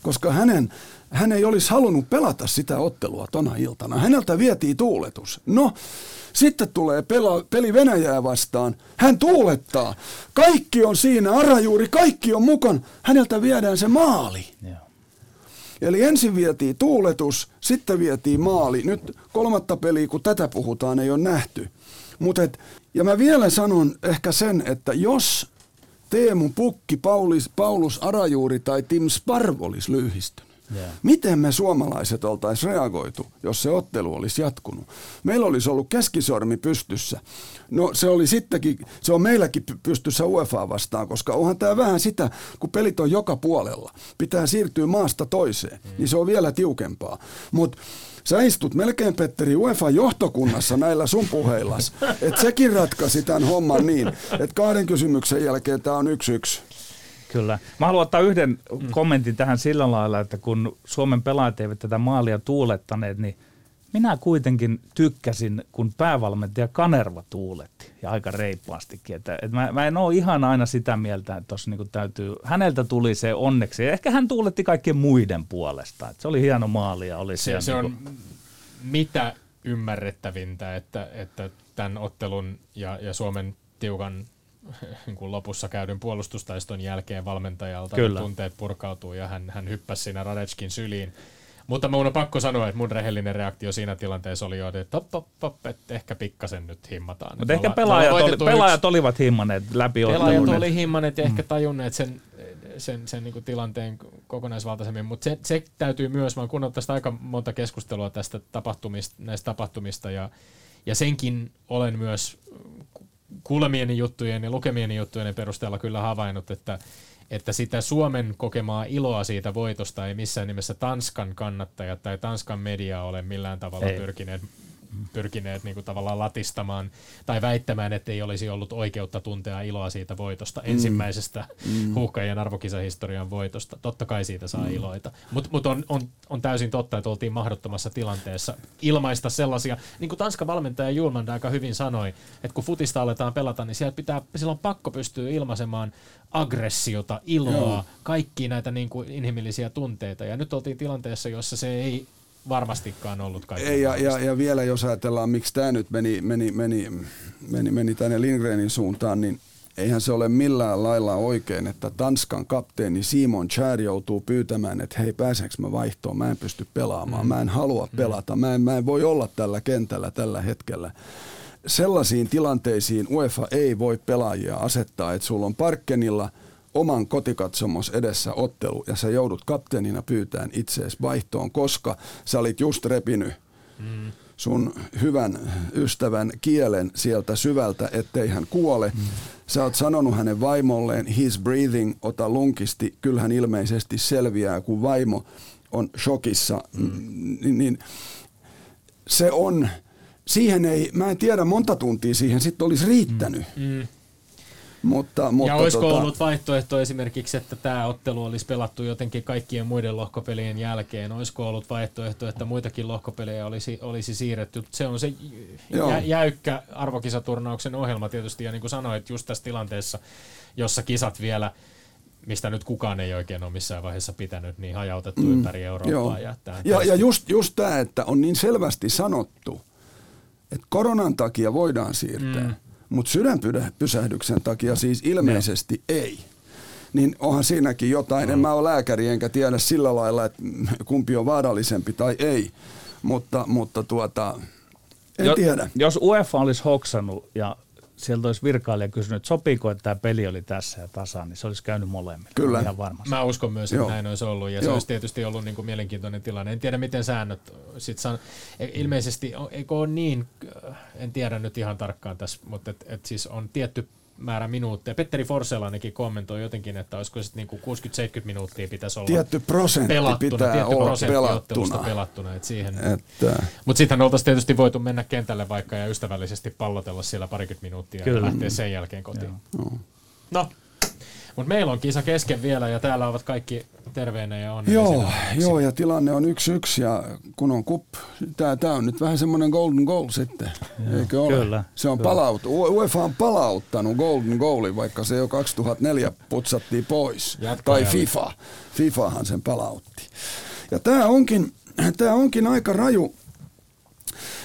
Koska hänen, hän ei olisi halunnut pelata sitä ottelua tona iltana. Häneltä vietiin tuuletus. No, sitten tulee pela, peli Venäjää vastaan. Hän tuulettaa. Kaikki on siinä, Arajuuri, kaikki on mukana. Häneltä viedään se maali.
Joo.
Eli ensin vietiin tuuletus, sitten vietiin maali. Nyt kolmatta peliä, kun tätä puhutaan, ei ole nähty. Mut et, ja mä vielä sanon ehkä sen, että jos Teemu Pukki, Paulis, Paulus Arajuuri tai Tim Sparv olisi
Joo.
Miten me suomalaiset oltaisiin reagoitu, jos se ottelu olisi jatkunut? Meillä olisi ollut keskisormi pystyssä. No se oli sittenkin, se on meilläkin py- pystyssä UEFA vastaan, koska onhan tämä vähän sitä, kun pelit on joka puolella. Pitää siirtyä maasta toiseen, niin se on vielä tiukempaa. Mutta Sä istut melkein, Petteri, UEFA-johtokunnassa näillä sun puheillas. Että sekin ratkaisi tämän homman niin, että kahden kysymyksen jälkeen tämä on yksi yksi.
Kyllä. Mä haluan ottaa yhden kommentin tähän sillä lailla, että kun Suomen pelaajat eivät tätä maalia tuulettaneet, niin minä kuitenkin tykkäsin, kun päävalmentaja Kanerva tuuletti ja aika reippaastikin. Että, että mä, mä en ole ihan aina sitä mieltä, että tossa niinku täytyy, häneltä tuli se onneksi. Ja ehkä hän tuuletti kaikkien muiden puolesta. Että se oli hieno maali ja oli
Se, se
niinku-
on mitä ymmärrettävintä, että, että tämän ottelun ja, ja Suomen tiukan <laughs> niin kuin lopussa käydyn puolustustaiston jälkeen valmentajalta
Kyllä.
tunteet purkautuu ja hän, hän hyppäsi siinä Radetskin syliin. Mutta mun on pakko sanoa, että mun rehellinen reaktio siinä tilanteessa oli jo, että op, op, op, että ehkä pikkasen nyt himmataan.
Mutta ehkä pelaajat, oli, pelaajat olivat himmaneet läpi
Pelaajat oli himmaneet ja mm. ehkä tajunneet sen, sen, sen niin kuin tilanteen kokonaisvaltaisemmin, mutta se, se täytyy myös, mä oon kuunnellut tästä aika monta keskustelua tästä tapahtumista, näistä tapahtumista ja, ja senkin olen myös kuulemieni juttujen ja lukemieni juttujen perusteella kyllä havainnut, että että sitä Suomen kokemaa iloa siitä voitosta ei missään nimessä Tanskan kannattajat tai Tanskan media ole millään tavalla ei. pyrkineet pyrkineet niin kuin tavallaan latistamaan tai väittämään, että ei olisi ollut oikeutta tuntea iloa siitä voitosta, mm. ensimmäisestä mm. huuhkajien arvokisahistorian voitosta. Totta kai siitä saa mm. iloita. Mutta mut on, on, on täysin totta, että oltiin mahdottomassa tilanteessa ilmaista sellaisia, niin kuin Tanskan valmentaja Julman aika hyvin sanoi, että kun futista aletaan pelata, niin sieltä pitää, silloin pakko pystyä ilmaisemaan aggressiota, iloa, Joo. kaikki näitä niin kuin inhimillisiä tunteita. Ja nyt oltiin tilanteessa, jossa se ei varmastikaan ollut kaikki.
Ei, ja, ja, ja, vielä jos ajatellaan, miksi tämä nyt meni, meni, meni, meni, meni tänne Lindgrenin suuntaan, niin eihän se ole millään lailla oikein, että Tanskan kapteeni Simon Chär joutuu pyytämään, että hei pääseekö mä vaihtoon, mä en pysty pelaamaan, mä en halua mm. pelata, mä en, mä en voi olla tällä kentällä tällä hetkellä. Sellaisiin tilanteisiin UEFA ei voi pelaajia asettaa, että sulla on parkkenilla – oman kotikatsomos edessä ottelu ja sä joudut kapteenina pyytämään itseesi vaihtoon, koska sä olit just repinyt mm. sun hyvän ystävän kielen sieltä syvältä, ettei hän kuole. Mm. Sä oot sanonut hänen vaimolleen, he's breathing, ota lunkisti, kyllähän ilmeisesti selviää, kun vaimo on shokissa, mm. niin, niin se on, siihen ei, mä en tiedä monta tuntia siihen sitten olisi riittänyt. Mm. Mm. Mutta, mutta
ja olisiko tota... ollut vaihtoehto esimerkiksi, että tämä ottelu olisi pelattu jotenkin kaikkien muiden lohkopelien jälkeen? Olisiko ollut vaihtoehto, että muitakin lohkopelejä olisi, olisi siirretty? Se on se jä, jäykkä arvokisaturnauksen ohjelma tietysti, ja niin kuin sanoit, just tässä tilanteessa, jossa kisat vielä mistä nyt kukaan ei oikein ole missään vaiheessa pitänyt, niin hajautettu mm, ympäri Eurooppaa.
Ja, ja, ja just, just tämä, että on niin selvästi sanottu, että koronan takia voidaan siirtää. Mm mutta sydänpysähdyksen takia siis ilmeisesti no. ei. Niin onhan siinäkin jotain. En mä ole lääkäri enkä tiedä sillä lailla, että kumpi on vaarallisempi tai ei. Mutta, mutta tuota, en jo, tiedä.
Jos UEFA olisi hoksannut ja sieltä olisi virkailija kysynyt, että sopiiko, että tämä peli oli tässä ja tasa, niin se olisi käynyt molemmille.
Kyllä.
Ihan varmasti.
Mä uskon myös, että Joo. näin olisi ollut ja Joo. se olisi tietysti ollut niin kuin mielenkiintoinen tilanne. En tiedä, miten säännöt sit san... E, ilmeisesti, eikö ole niin, en tiedä nyt ihan tarkkaan tässä, mutta et, et siis on tietty määrä minuutteja. Petteri Forsell ainakin kommentoi jotenkin, että olisiko sitten niin 60-70 minuuttia pitäisi olla
Tietty prosentti pelattuna, pitää tietty olla pelattuna.
pelattuna että siihen. Että... Mutta sittenhän oltaisiin tietysti voitu mennä kentälle vaikka ja ystävällisesti pallotella siellä parikymmentä minuuttia Kyllä. ja lähteä sen jälkeen kotiin. Joo. No, mutta meillä on kisa kesken vielä ja täällä ovat kaikki terveenä ja on.
Joo, joo, ja tilanne on yksi yksi ja kun on kup, tämä on nyt vähän semmoinen golden goal sitten, joo, eikö ole? Kyllä. Se on palautu, UEFA on palauttanut golden goalin, vaikka se jo 2004 putsattiin pois. Jatka tai. FIFA, FIFAhan sen palautti. Ja tämä onkin, tämä onkin aika raju,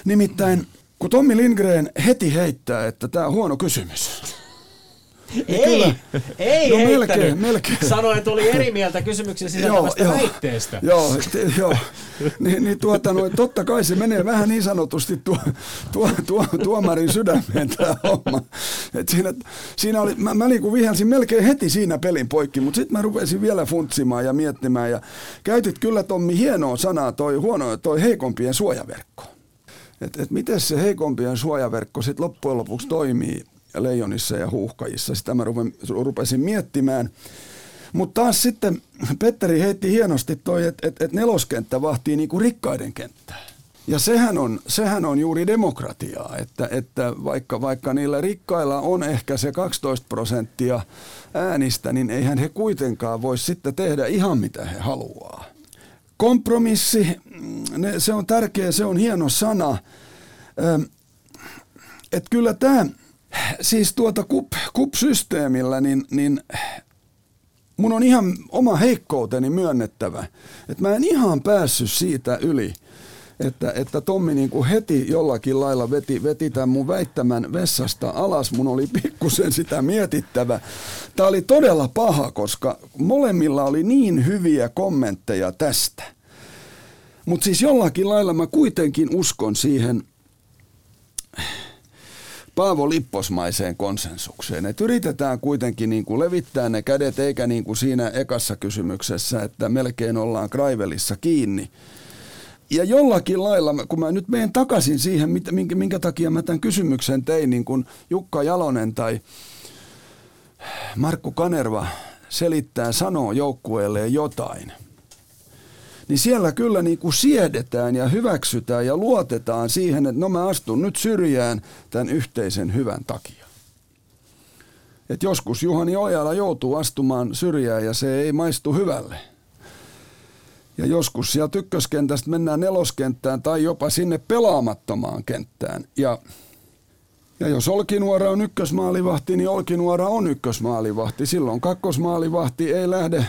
nimittäin kun Tommi Lindgren heti heittää, että tämä on huono kysymys.
Ei, kyllä. ei no, melkein, melkein. Sanoi, että oli eri mieltä kysymyksen sisältävästä joo, väitteestä.
Joo, te, joo. Ni, niin tuota, no, totta kai se menee vähän niin sanotusti tuo, tuo, tuo, tuomarin sydämeen tämä homma. Et siinä, siinä oli, mä, mä niin vihelsin melkein heti siinä pelin poikki, mutta sitten mä rupesin vielä funtsimaan ja miettimään. Ja käytit kyllä Tommi hienoa sanaa, toi, huono, toi heikompien suojaverkko. Että et miten se heikompien suojaverkko sitten loppujen lopuksi toimii leijonissa ja huuhkajissa. Sitä mä rupesin miettimään. Mutta taas sitten Petteri heitti hienosti toi, että et, et neloskenttä vahtii niinku rikkaiden kenttää. Ja sehän on, sehän on juuri demokratiaa, että, että vaikka, vaikka niillä rikkailla on ehkä se 12 prosenttia äänistä, niin eihän he kuitenkaan voi sitten tehdä ihan mitä he haluaa. Kompromissi, ne, se on tärkeä, se on hieno sana. Että kyllä tämä Siis tuota KUP, KUP-systeemillä, niin, niin mun on ihan oma heikkouteni myönnettävä, että mä en ihan päässyt siitä yli, että, että Tommi niin kuin heti jollakin lailla veti, veti tämän mun väittämän vessasta alas. Mun oli pikkusen sitä mietittävä. Tämä oli todella paha, koska molemmilla oli niin hyviä kommentteja tästä. Mutta siis jollakin lailla mä kuitenkin uskon siihen Paavo Lipposmaiseen konsensukseen. Että yritetään kuitenkin niin kuin levittää ne kädet, eikä niin kuin siinä ekassa kysymyksessä, että melkein ollaan Kraivelissa kiinni. Ja jollakin lailla, kun mä nyt menen takaisin siihen, minkä, minkä takia mä tämän kysymyksen tein, niin kuin Jukka Jalonen tai Markku Kanerva selittää, sanoo joukkueelle jotain, niin siellä kyllä niin kuin siedetään ja hyväksytään ja luotetaan siihen, että no mä astun nyt syrjään tämän yhteisen hyvän takia. Et joskus Juhani Ojala joutuu astumaan syrjään ja se ei maistu hyvälle. Ja joskus sieltä ykköskentästä mennään neloskenttään tai jopa sinne pelaamattomaan kenttään. Ja ja jos Olkinuora on ykkösmaalivahti, niin Olkinuora on ykkösmaalivahti. Silloin kakkosmaalivahti ei lähde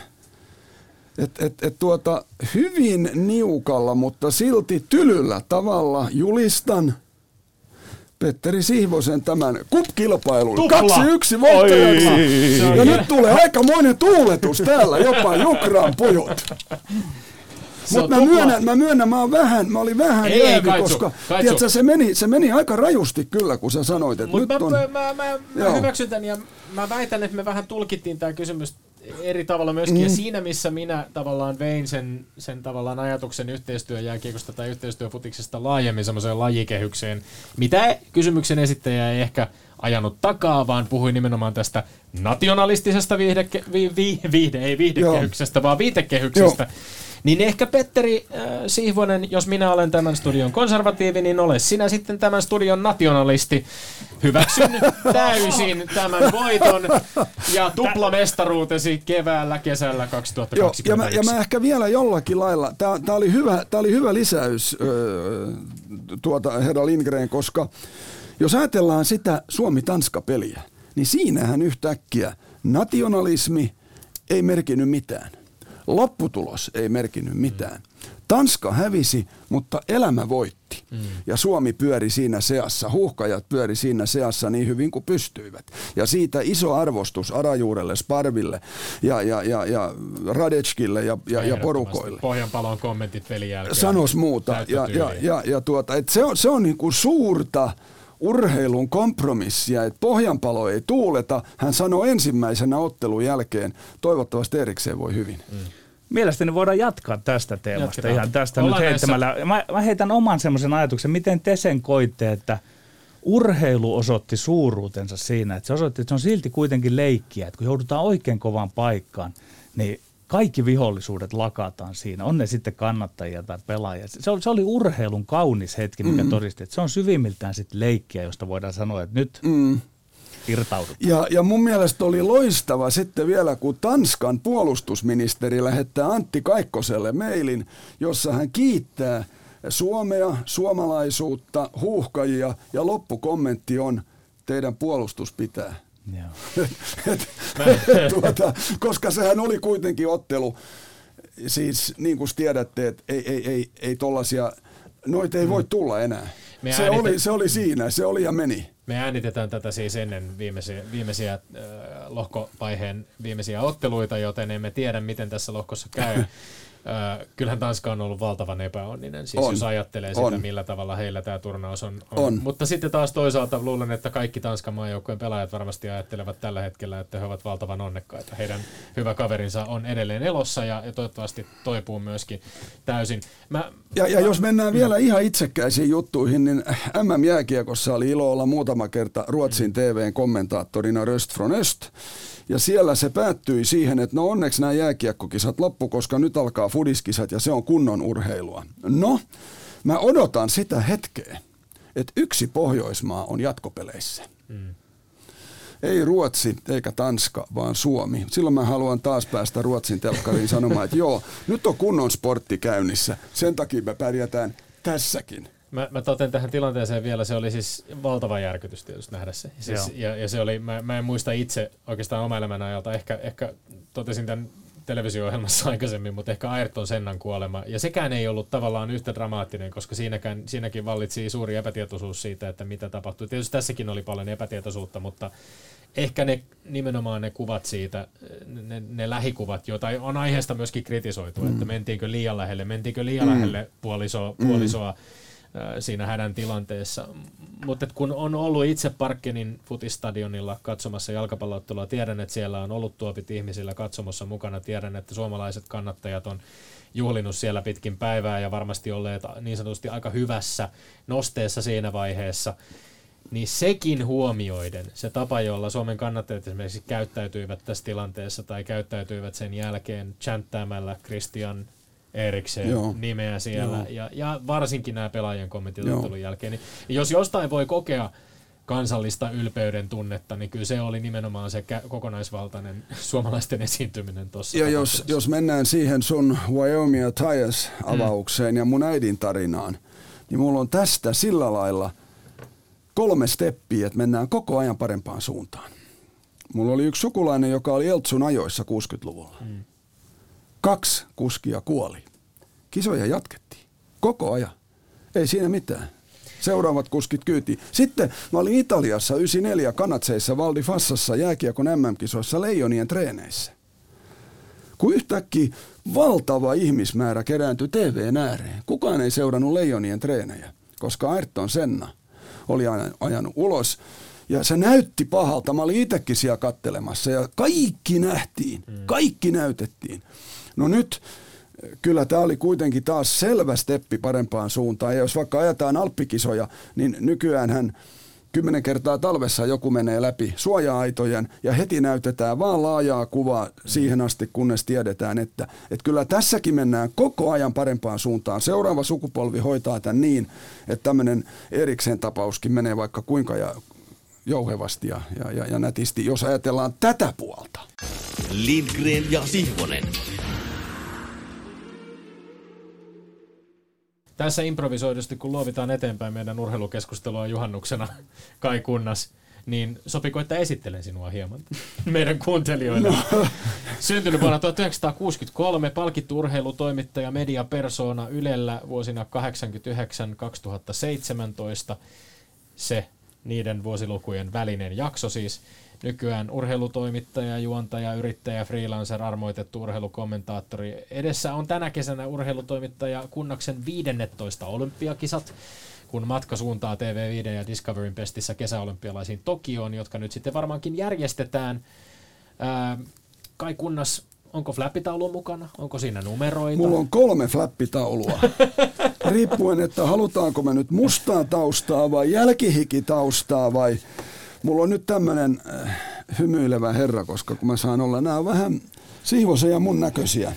et, et, et tuota, hyvin niukalla, mutta silti tylyllä tavalla julistan Petteri Sihvosen tämän kup-kilpailun. Kaksi yksi voittajaksi. Ja nyt tulee aikamoinen tuuletus täällä, jopa Jukran pojot. Mutta mä myönnän, mä myönnän, mä, oon vähän, mä olin vähän ei, jäävi, ei, koska tiedätkö, se, meni, se meni aika rajusti kyllä, kun sä sanoit, että Mut nyt
mä,
on...
Mä, mä, mä, mä hyväksyn tämän ja mä väitän, että me vähän tulkittiin tämä kysymys eri tavalla myöskin. Mm. Ja siinä, missä minä tavallaan vein sen, sen tavallaan ajatuksen yhteistyöjääkiekosta tai yhteistyöfutiksesta laajemmin semmoiseen lajikehykseen, mitä kysymyksen esittäjä ei ehkä ajanut takaa, vaan puhui nimenomaan tästä nationalistisesta viihdeke, vi, vi, viihde, ei viihdekehyksestä, Joo. vaan viitekehyksestä. Joo niin ehkä Petteri äh, Sihvonen, jos minä olen tämän studion konservatiivi, niin ole sinä sitten tämän studion nationalisti. Hyväksyn <laughs> täysin tämän voiton ja tuplamestaruutesi keväällä, kesällä 2021.
Joo, ja, mä, ja mä ehkä vielä jollakin lailla, tämä oli hyvä, tää oli hyvä lisäys öö, tuota herra Lindgren, koska jos ajatellaan sitä Suomi-Tanska-peliä, niin siinähän yhtäkkiä nationalismi ei merkinnyt mitään. Lopputulos ei merkinnyt mitään. Tanska hävisi, mutta elämä voitti. Mm. Ja Suomi pyöri siinä seassa, huuhkajat pyöri siinä seassa niin hyvin kuin pystyivät. Ja siitä iso arvostus Arajuurelle, Sparville ja, ja, ja, ja Radetskille ja, ja, ja porukoille.
Pohjanpalon kommentit pelin jälkeen.
Sanos muuta. Ja, ja, ja, ja tuota, et se on, se on niin kuin suurta urheilun kompromissia, että pohjanpalo ei tuuleta. Hän sanoi ensimmäisenä ottelun jälkeen, toivottavasti erikseen voi hyvin. Mm.
Mielestäni voidaan jatkaa tästä teemasta Jatketaan. ihan tästä Ollaan nyt heittämällä. Mä, mä heitän oman semmoisen ajatuksen, miten te sen koitte, että urheilu osoitti suuruutensa siinä, että se osoitti, että se on silti kuitenkin leikkiä, että kun joudutaan oikein kovaan paikkaan, niin kaikki vihollisuudet lakataan siinä, on ne sitten kannattajia tai pelaajia. Se oli, se oli urheilun kaunis hetki, mikä mm. todisti, että se on syvimmiltään sitten leikkiä, josta voidaan sanoa, että nyt mm irtaudut.
Ja, ja mun mielestä oli loistava sitten vielä, kun Tanskan puolustusministeri lähettää Antti Kaikkoselle mailin, jossa hän kiittää Suomea, suomalaisuutta, huuhkajia ja loppukommentti on, teidän puolustus pitää. tuota, koska sehän oli kuitenkin ottelu, siis niin kuin tiedätte, että ei, ei, ei, ei tollasia, noita ei mm. voi tulla enää. se, äänitet... oli, se oli siinä, se oli ja meni.
Me äänitetään tätä siis ennen viimeisiä, viimeisiä äh, lohkovaiheen viimeisiä otteluita, joten emme tiedä, miten tässä lohkossa käy. <laughs> Äh, kyllähän Tanska on ollut valtavan epäonninen, siis on. jos ajattelee sitä, on. millä tavalla heillä tämä turnaus on, on. on. Mutta sitten taas toisaalta luulen, että kaikki Tanskan maajoukkueen pelaajat varmasti ajattelevat tällä hetkellä, että he ovat valtavan onnekkaita. Heidän hyvä kaverinsa on edelleen elossa ja, ja toivottavasti toipuu myöskin täysin.
Mä, ja, ja mä, jos mennään vielä ihan itsekkäisiin juttuihin, niin MM-jääkiekossa oli ilo olla muutama kerta Ruotsin mm. TVn kommentaattorina Röst Öst. Ja siellä se päättyi siihen, että no onneksi nämä jääkiekkokisat loppu, koska nyt alkaa fudiskisat ja se on kunnon urheilua. No, mä odotan sitä hetkeä, että yksi Pohjoismaa on jatkopeleissä. Mm. Ei Ruotsi eikä Tanska, vaan Suomi. Silloin mä haluan taas päästä Ruotsin telkkariin sanomaan, että joo, nyt on kunnon sportti käynnissä. Sen takia me pärjätään tässäkin.
Mä, mä toten tähän tilanteeseen vielä, se oli siis valtava järkytys tietysti nähdä se. Siis, ja, ja, se oli, mä, mä en muista itse oikeastaan oma elämän ajalta, ehkä, ehkä totesin tämän televisio-ohjelmassa <laughs> aikaisemmin, mutta ehkä Ayrton Sennan kuolema. Ja sekään ei ollut tavallaan yhtä dramaattinen, koska siinäkään, siinäkin vallitsi suuri epätietoisuus siitä, että mitä tapahtui. Tietysti tässäkin oli paljon epätietoisuutta, mutta ehkä ne nimenomaan ne kuvat siitä, ne, ne lähikuvat, joita on aiheesta myöskin kritisoitu, mm. että mentiinkö liian lähelle, mentiinkö liian mm. lähelle puoliso, puolisoa mm. Siinä hädän tilanteessa. Mutta kun on ollut itse Parkkenin futistadionilla katsomassa jalkapalloottelua, tiedän, että siellä on ollut tuopit ihmisillä katsomassa mukana, tiedän, että suomalaiset kannattajat on juhlinut siellä pitkin päivää ja varmasti olleet niin sanotusti aika hyvässä nosteessa siinä vaiheessa – niin sekin huomioiden, se tapa, jolla Suomen kannattajat esimerkiksi käyttäytyivät tässä tilanteessa tai käyttäytyivät sen jälkeen chanttäämällä Christian Eriksen Joo. nimeä siellä ja, ja varsinkin nämä pelaajien kommentit jälkeen, niin jos jostain voi kokea kansallista ylpeyden tunnetta, niin kyllä se oli nimenomaan se kokonaisvaltainen <laughs> suomalaisten esiintyminen tuossa.
Ja jos, jos mennään siihen sun Wyoming ja Tyres avaukseen mm. ja mun äidin tarinaan, niin mulla on tästä sillä lailla – kolme steppiä, että mennään koko ajan parempaan suuntaan. Mulla oli yksi sukulainen, joka oli Eltsun ajoissa 60-luvulla. Mm. Kaksi kuskia kuoli. Kisoja jatkettiin. Koko ajan. Ei siinä mitään. Seuraavat kuskit kyyti. Sitten mä olin Italiassa 94 Kanatseissa Valdi Fassassa jääkiekon MM-kisoissa Leijonien treeneissä. Kun yhtäkkiä valtava ihmismäärä kerääntyi TVn ääreen. Kukaan ei seurannut Leijonien treenejä, koska Ayrton Senna – oli ajanut ulos. Ja se näytti pahalta. Mä olin itsekin siellä kattelemassa ja kaikki nähtiin. Mm. Kaikki näytettiin. No nyt kyllä tämä oli kuitenkin taas selvä steppi parempaan suuntaan. Ja jos vaikka ajetaan alppikisoja, niin nykyään hän kymmenen kertaa talvessa joku menee läpi suoja-aitojen ja heti näytetään vaan laajaa kuvaa siihen asti, kunnes tiedetään, että, että kyllä tässäkin mennään koko ajan parempaan suuntaan. Seuraava sukupolvi hoitaa tämän niin, että tämmöinen Eriksen tapauskin menee vaikka kuinka ja jouhevasti ja, ja, ja, ja nätisti, jos ajatellaan tätä puolta.
Lindgren ja Sihvonen.
Tässä improvisoidusti, kun luovitaan eteenpäin meidän urheilukeskustelua juhannuksena, <laughs> Kai Kunnas, niin sopiko, että esittelen sinua hieman <laughs> meidän kuuntelijoille? No. Syntynyt vuonna 1963, palkittu urheilutoimittaja, mediapersona Ylellä vuosina 89-2017. Se niiden vuosilukujen välinen jakso siis. Nykyään urheilutoimittaja, juontaja, yrittäjä, freelancer, armoitettu urheilukommentaattori. Edessä on tänä kesänä urheilutoimittaja Kunnaksen 15 olympiakisat kun matka suuntaa TV5 ja Discoveryn pestissä kesäolympialaisiin Tokioon, jotka nyt sitten varmaankin järjestetään. Ää, Kai Kunnas, onko flappitaulu mukana? Onko siinä numeroita?
Mulla on kolme flappitaulua. <laughs> Riippuen, että halutaanko me nyt mustaa taustaa vai jälkihikitaustaa vai mulla on nyt tämmöinen äh, hymyilevä herra, koska kun mä saan olla, nämä on vähän Sihvosen ja mun näköisiä.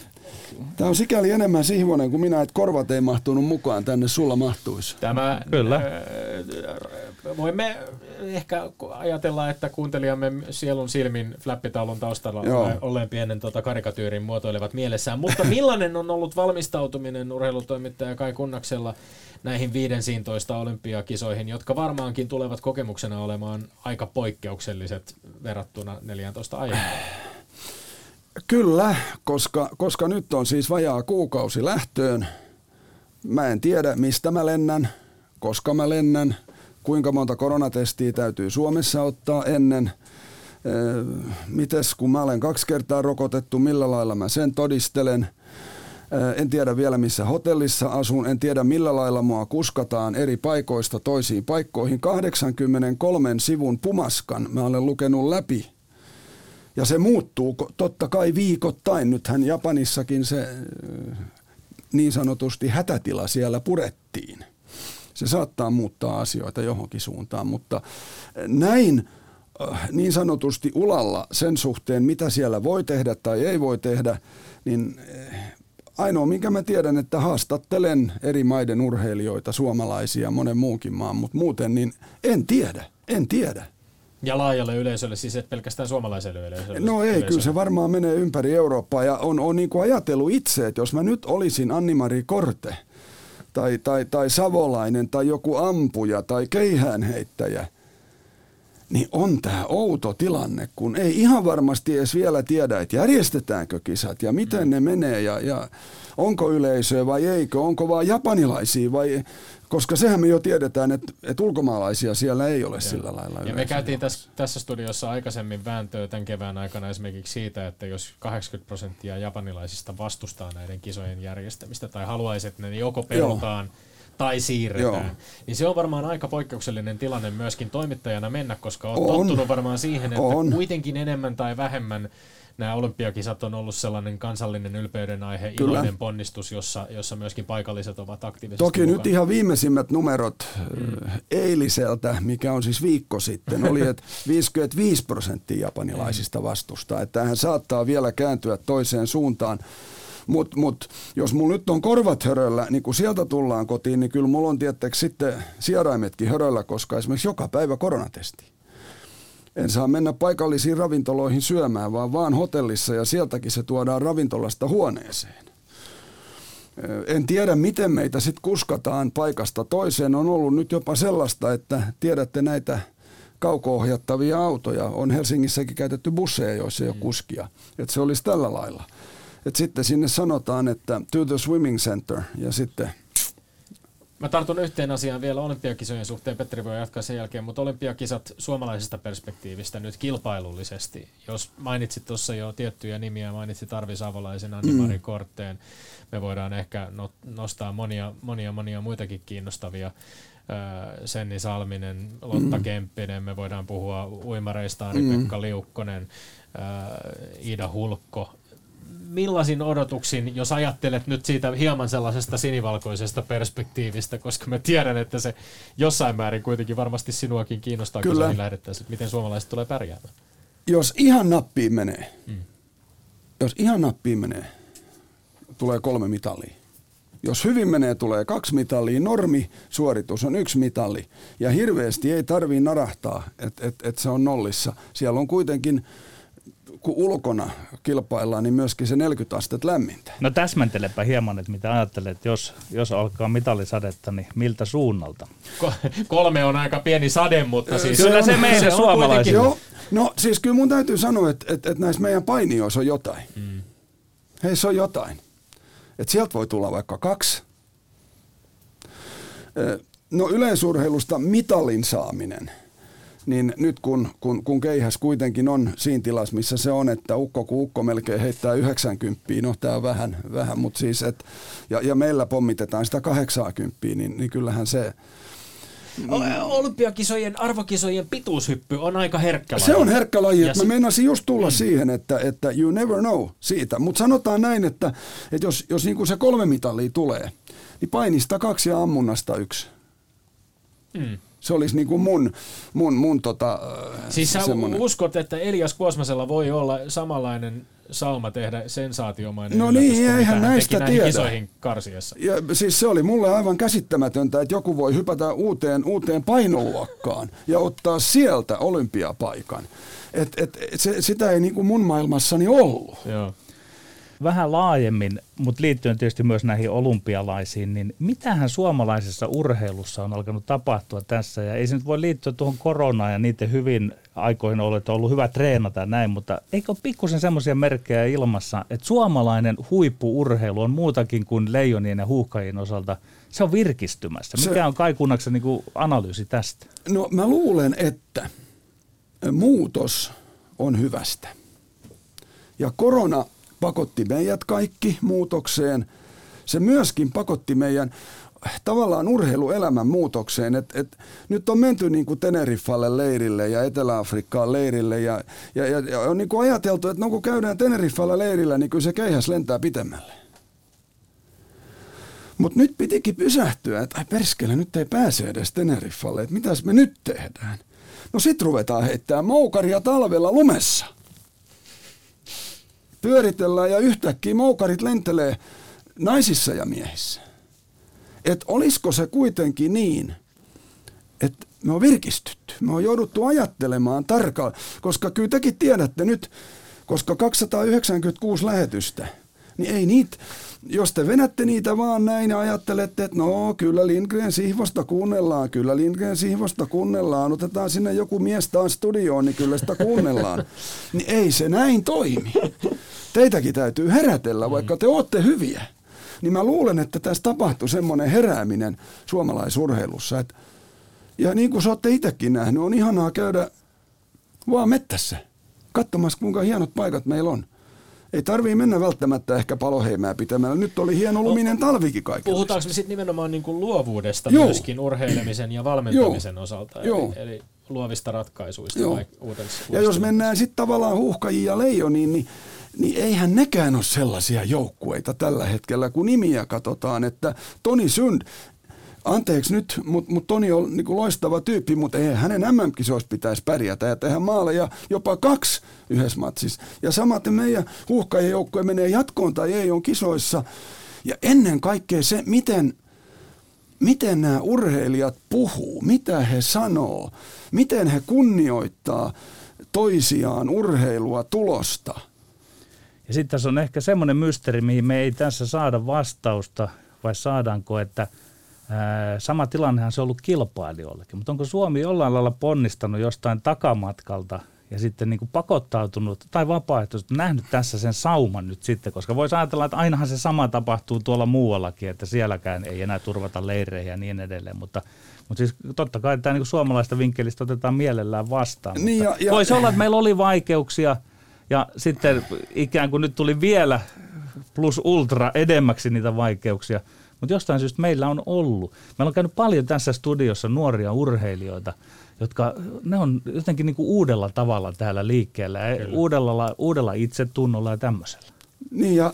Tämä on sikäli enemmän Sihvonen kuin minä, että korvat ei mahtunut mukaan tänne, sulla mahtuisi.
Tämä, Kyllä. Äh, voimme ehkä ajatella, että kuuntelijamme sielun silmin flappitaulun taustalla Joo. olleen pienen tota, karikatyyrin muotoilevat mielessään. Mutta millainen on ollut valmistautuminen urheilutoimittaja Kai Kunnaksella näihin 15 olympiakisoihin, jotka varmaankin tulevat kokemuksena olemaan aika poikkeukselliset verrattuna 14 aiemmin?
Kyllä, koska, koska nyt on siis vajaa kuukausi lähtöön. Mä en tiedä, mistä mä lennän, koska mä lennän, kuinka monta koronatestiä täytyy Suomessa ottaa ennen. Mites kun mä olen kaksi kertaa rokotettu, millä lailla mä sen todistelen – en tiedä vielä missä hotellissa asun, en tiedä millä lailla mua kuskataan eri paikoista toisiin paikkoihin. 83 sivun pumaskan mä olen lukenut läpi. Ja se muuttuu totta kai viikoittain. Nythän Japanissakin se niin sanotusti hätätila siellä purettiin. Se saattaa muuttaa asioita johonkin suuntaan, mutta näin niin sanotusti ulalla sen suhteen, mitä siellä voi tehdä tai ei voi tehdä, niin ainoa, minkä mä tiedän, että haastattelen eri maiden urheilijoita, suomalaisia, monen muunkin maan, mutta muuten niin en tiedä, en tiedä.
Ja laajalle yleisölle, siis et pelkästään suomalaiselle yleisölle?
No ei, yleisölle. kyllä se varmaan menee ympäri Eurooppaa ja on, on niin kuin ajatellut itse, että jos mä nyt olisin Anni-Mari Korte tai, tai, tai Savolainen tai joku ampuja tai keihäänheittäjä, niin on tämä outo tilanne, kun ei ihan varmasti edes vielä tiedä, että järjestetäänkö kisat ja miten ne menee ja, ja onko yleisöä vai eikö, onko vaan japanilaisia vai koska sehän me jo tiedetään, että, että ulkomaalaisia siellä ei ole ja. sillä lailla.
Ja me käytiin tässä, tässä studiossa aikaisemmin vääntöä tämän kevään aikana esimerkiksi siitä, että jos 80 prosenttia japanilaisista vastustaa näiden kisojen järjestämistä tai haluaisi, että ne joko perutaan Joo tai siirretään. Joo. Niin se on varmaan aika poikkeuksellinen tilanne myöskin toimittajana mennä, koska olet on. tottunut varmaan siihen, että on. kuitenkin enemmän tai vähemmän nämä olympiakisat on ollut sellainen kansallinen ylpeyden aihe, Kyllä. iloinen ponnistus, jossa, jossa myöskin paikalliset ovat aktiivisesti
Toki mukana. nyt ihan viimeisimmät numerot mm. eiliseltä, mikä on siis viikko sitten, oli, <laughs> että 55 prosenttia japanilaisista mm. vastustaa. Että tämähän saattaa vielä kääntyä toiseen suuntaan. Mutta mut, jos mulla nyt on korvat höröllä, niin kun sieltä tullaan kotiin, niin kyllä mulla on tiettäks sitten sieraimetkin höröllä, koska esimerkiksi joka päivä koronatesti. En saa mennä paikallisiin ravintoloihin syömään, vaan vaan hotellissa ja sieltäkin se tuodaan ravintolasta huoneeseen. En tiedä, miten meitä sitten kuskataan paikasta toiseen. On ollut nyt jopa sellaista, että tiedätte näitä kauko-ohjattavia autoja. On Helsingissäkin käytetty busseja, joissa ei ole mm. kuskia. Että se olisi tällä lailla. Et sitten sinne sanotaan, että to the swimming center ja sitten
Mä tartun yhteen asiaan vielä olympiakisojen suhteen, Petteri voi jatkaa sen jälkeen, mutta olympiakisat suomalaisesta perspektiivistä nyt kilpailullisesti. Jos mainitsit tuossa jo tiettyjä nimiä, mainitsit Arvi Savolaisen, Anni-Mari mm. Kortteen, me voidaan ehkä nostaa monia, monia, monia muitakin kiinnostavia. Senni Salminen, Lotta mm. Kemppinen, me voidaan puhua uimareista, Ari-Pekka mm. Liukkonen, Ida Hulkko, millaisin odotuksin, jos ajattelet nyt siitä hieman sellaisesta sinivalkoisesta perspektiivistä, koska mä tiedän, että se jossain määrin kuitenkin varmasti sinuakin kiinnostaa, Kyllä. kun lähdettäisiin, miten suomalaiset tulee pärjäämään.
Jos ihan nappiin menee, mm. jos ihan nappiin menee, tulee kolme mitalia. Jos hyvin menee, tulee kaksi mitalia. Normi suoritus on yksi mitalli. Ja hirveästi ei tarvii narahtaa, että et, et se on nollissa. Siellä on kuitenkin kun ulkona kilpaillaan, niin myöskin se 40 astetta lämmintä.
No täsmentelepä hieman, että mitä ajattelet, jos, jos alkaa mitallisadetta, niin miltä suunnalta?
Kolme on aika pieni sade, mutta siis...
Kyllä se, se meille suomalaisille.
Joo, no siis kyllä mun täytyy sanoa, että, että, että näissä meidän painioissa on jotain. Mm. Heissä on jotain. Että sieltä voi tulla vaikka kaksi. No yleisurheilusta mitalin saaminen – niin nyt kun, kun, kun keihäs kuitenkin on siinä tilassa, missä se on, että ukko kun ukko melkein heittää 90, no tämä on vähän, vähän mutta siis, et, ja, ja meillä pommitetaan sitä 80, niin, niin kyllähän se,
Olympiakisojen, arvokisojen pituushyppy on aika herkkä laji.
Se on herkkä laji. Että mä meinasin just tulla mm. siihen, että, että you never know siitä. Mutta sanotaan näin, että, että jos, jos niin se kolme mitalia tulee, niin painista kaksi ja ammunnasta yksi. Mm. Se olisi niin kuin mun, mun, mun tota,
Siis sä semmonen. uskot, että Elias Kuosmasella voi olla samanlainen sauma tehdä sensaatiomainen
No niin, eihän näistä tiedä.
Isoihin karsiassa.
Ja, siis se oli mulle aivan käsittämätöntä, että joku voi hypätä uuteen, uuteen painoluokkaan ja ottaa sieltä olympiapaikan. Et, et, et se, sitä ei niin kuin mun maailmassani ollut.
Joo vähän laajemmin, mutta liittyen tietysti myös näihin olympialaisiin, niin mitähän suomalaisessa urheilussa on alkanut tapahtua tässä? Ja ei se nyt voi liittyä tuohon koronaan ja niiden hyvin aikoihin olet ollut hyvä treenata ja näin, mutta eikö ole pikkusen semmoisia merkkejä ilmassa, että suomalainen huippuurheilu on muutakin kuin leijonien ja huuhkajien osalta, se on virkistymässä. Mikä se, on kaikunnaksen niin analyysi tästä?
No mä luulen, että muutos on hyvästä. Ja korona pakotti meidät kaikki muutokseen. Se myöskin pakotti meidän tavallaan urheiluelämän muutokseen. Et, et, nyt on menty niin kuin Teneriffalle leirille ja Etelä-Afrikkaan leirille ja, ja, ja, ja on niin kuin ajateltu, että no kun käydään Teneriffalla leirillä, niin kyllä se keihäs lentää pitemmälle. Mutta nyt pitikin pysähtyä, että ai perskele, nyt ei pääse edes Teneriffalle, että mitäs me nyt tehdään. No sit ruvetaan heittää moukaria talvella lumessa – pyöritellään ja yhtäkkiä moukarit lentelee naisissa ja miehissä. Että olisiko se kuitenkin niin, että me on virkistytty, me on jouduttu ajattelemaan tarkkaan, koska kyllä tekin tiedätte nyt, koska 296 lähetystä, Niin ei niitä, jos te venätte niitä vaan näin ja ajattelette, että no kyllä Lindgren Sihvosta kuunnellaan, kyllä Lindgren Sihvosta kuunnellaan, otetaan sinne joku mies taas studioon, niin kyllä sitä kuunnellaan. niin ei se näin toimi. Teitäkin täytyy herätellä, vaikka te olette hyviä. Niin mä luulen, että tässä tapahtui semmoinen herääminen suomalaisurheilussa. Että, ja niin kuin sä olette itsekin nähnyt, on ihanaa käydä vaan mettässä katsomassa, kuinka hienot paikat meillä on. Ei tarvii mennä välttämättä ehkä paloheimää pitämällä. Nyt oli hieno luminen talvikin kaikille.
Puhutaanko me sitten nimenomaan niin kuin luovuudesta
Joo.
myöskin urheilemisen ja valmentamisen
Joo.
osalta,
Joo.
eli, eli luovista ratkaisuista
Joo.
vai uudessa,
Ja jos mennään sitten tavallaan huuhkajiin ja leijoniin, niin, niin eihän nekään ole sellaisia joukkueita tällä hetkellä, kun nimiä katsotaan, että Toni Sund, anteeksi nyt, mutta mut Toni on niinku loistava tyyppi, mutta ei hänen MM-kisoissa pitäisi pärjätä ja tehdä maaleja jopa kaksi yhdessä matsissa. Ja samaten meidän huuhkajien joukkue menee jatkoon tai ei on kisoissa. Ja ennen kaikkea se, miten miten nämä urheilijat puhuu, mitä he sanoo, miten he kunnioittaa toisiaan, urheilua, tulosta.
Ja sitten tässä on ehkä semmoinen mysteeri, mihin me ei tässä saada vastausta, vai saadaanko, että ää, sama tilannehan se on ollut kilpailijoillekin. Mutta onko Suomi jollain lailla ponnistanut jostain takamatkalta ja sitten niin kuin pakottautunut tai vapaaehtoisesti nähnyt tässä sen sauman nyt sitten, koska voisi ajatella, että ainahan se sama tapahtuu tuolla muuallakin, että sielläkään ei enää turvata leirejä ja niin edelleen, mutta mutta siis totta kai tämä niin suomalaista vinkkelistä otetaan mielellään vastaan.
Niin
mutta
ja- ja-
voisi olla, että meillä oli vaikeuksia ja sitten ikään kuin nyt tuli vielä plus ultra edemmäksi niitä vaikeuksia. Mutta jostain syystä meillä on ollut. Meillä on käynyt paljon tässä studiossa nuoria urheilijoita, jotka ne on jotenkin niin kuin uudella tavalla täällä liikkeellä, ja uudella, uudella itsetunnolla ja tämmöisellä.
Niin ja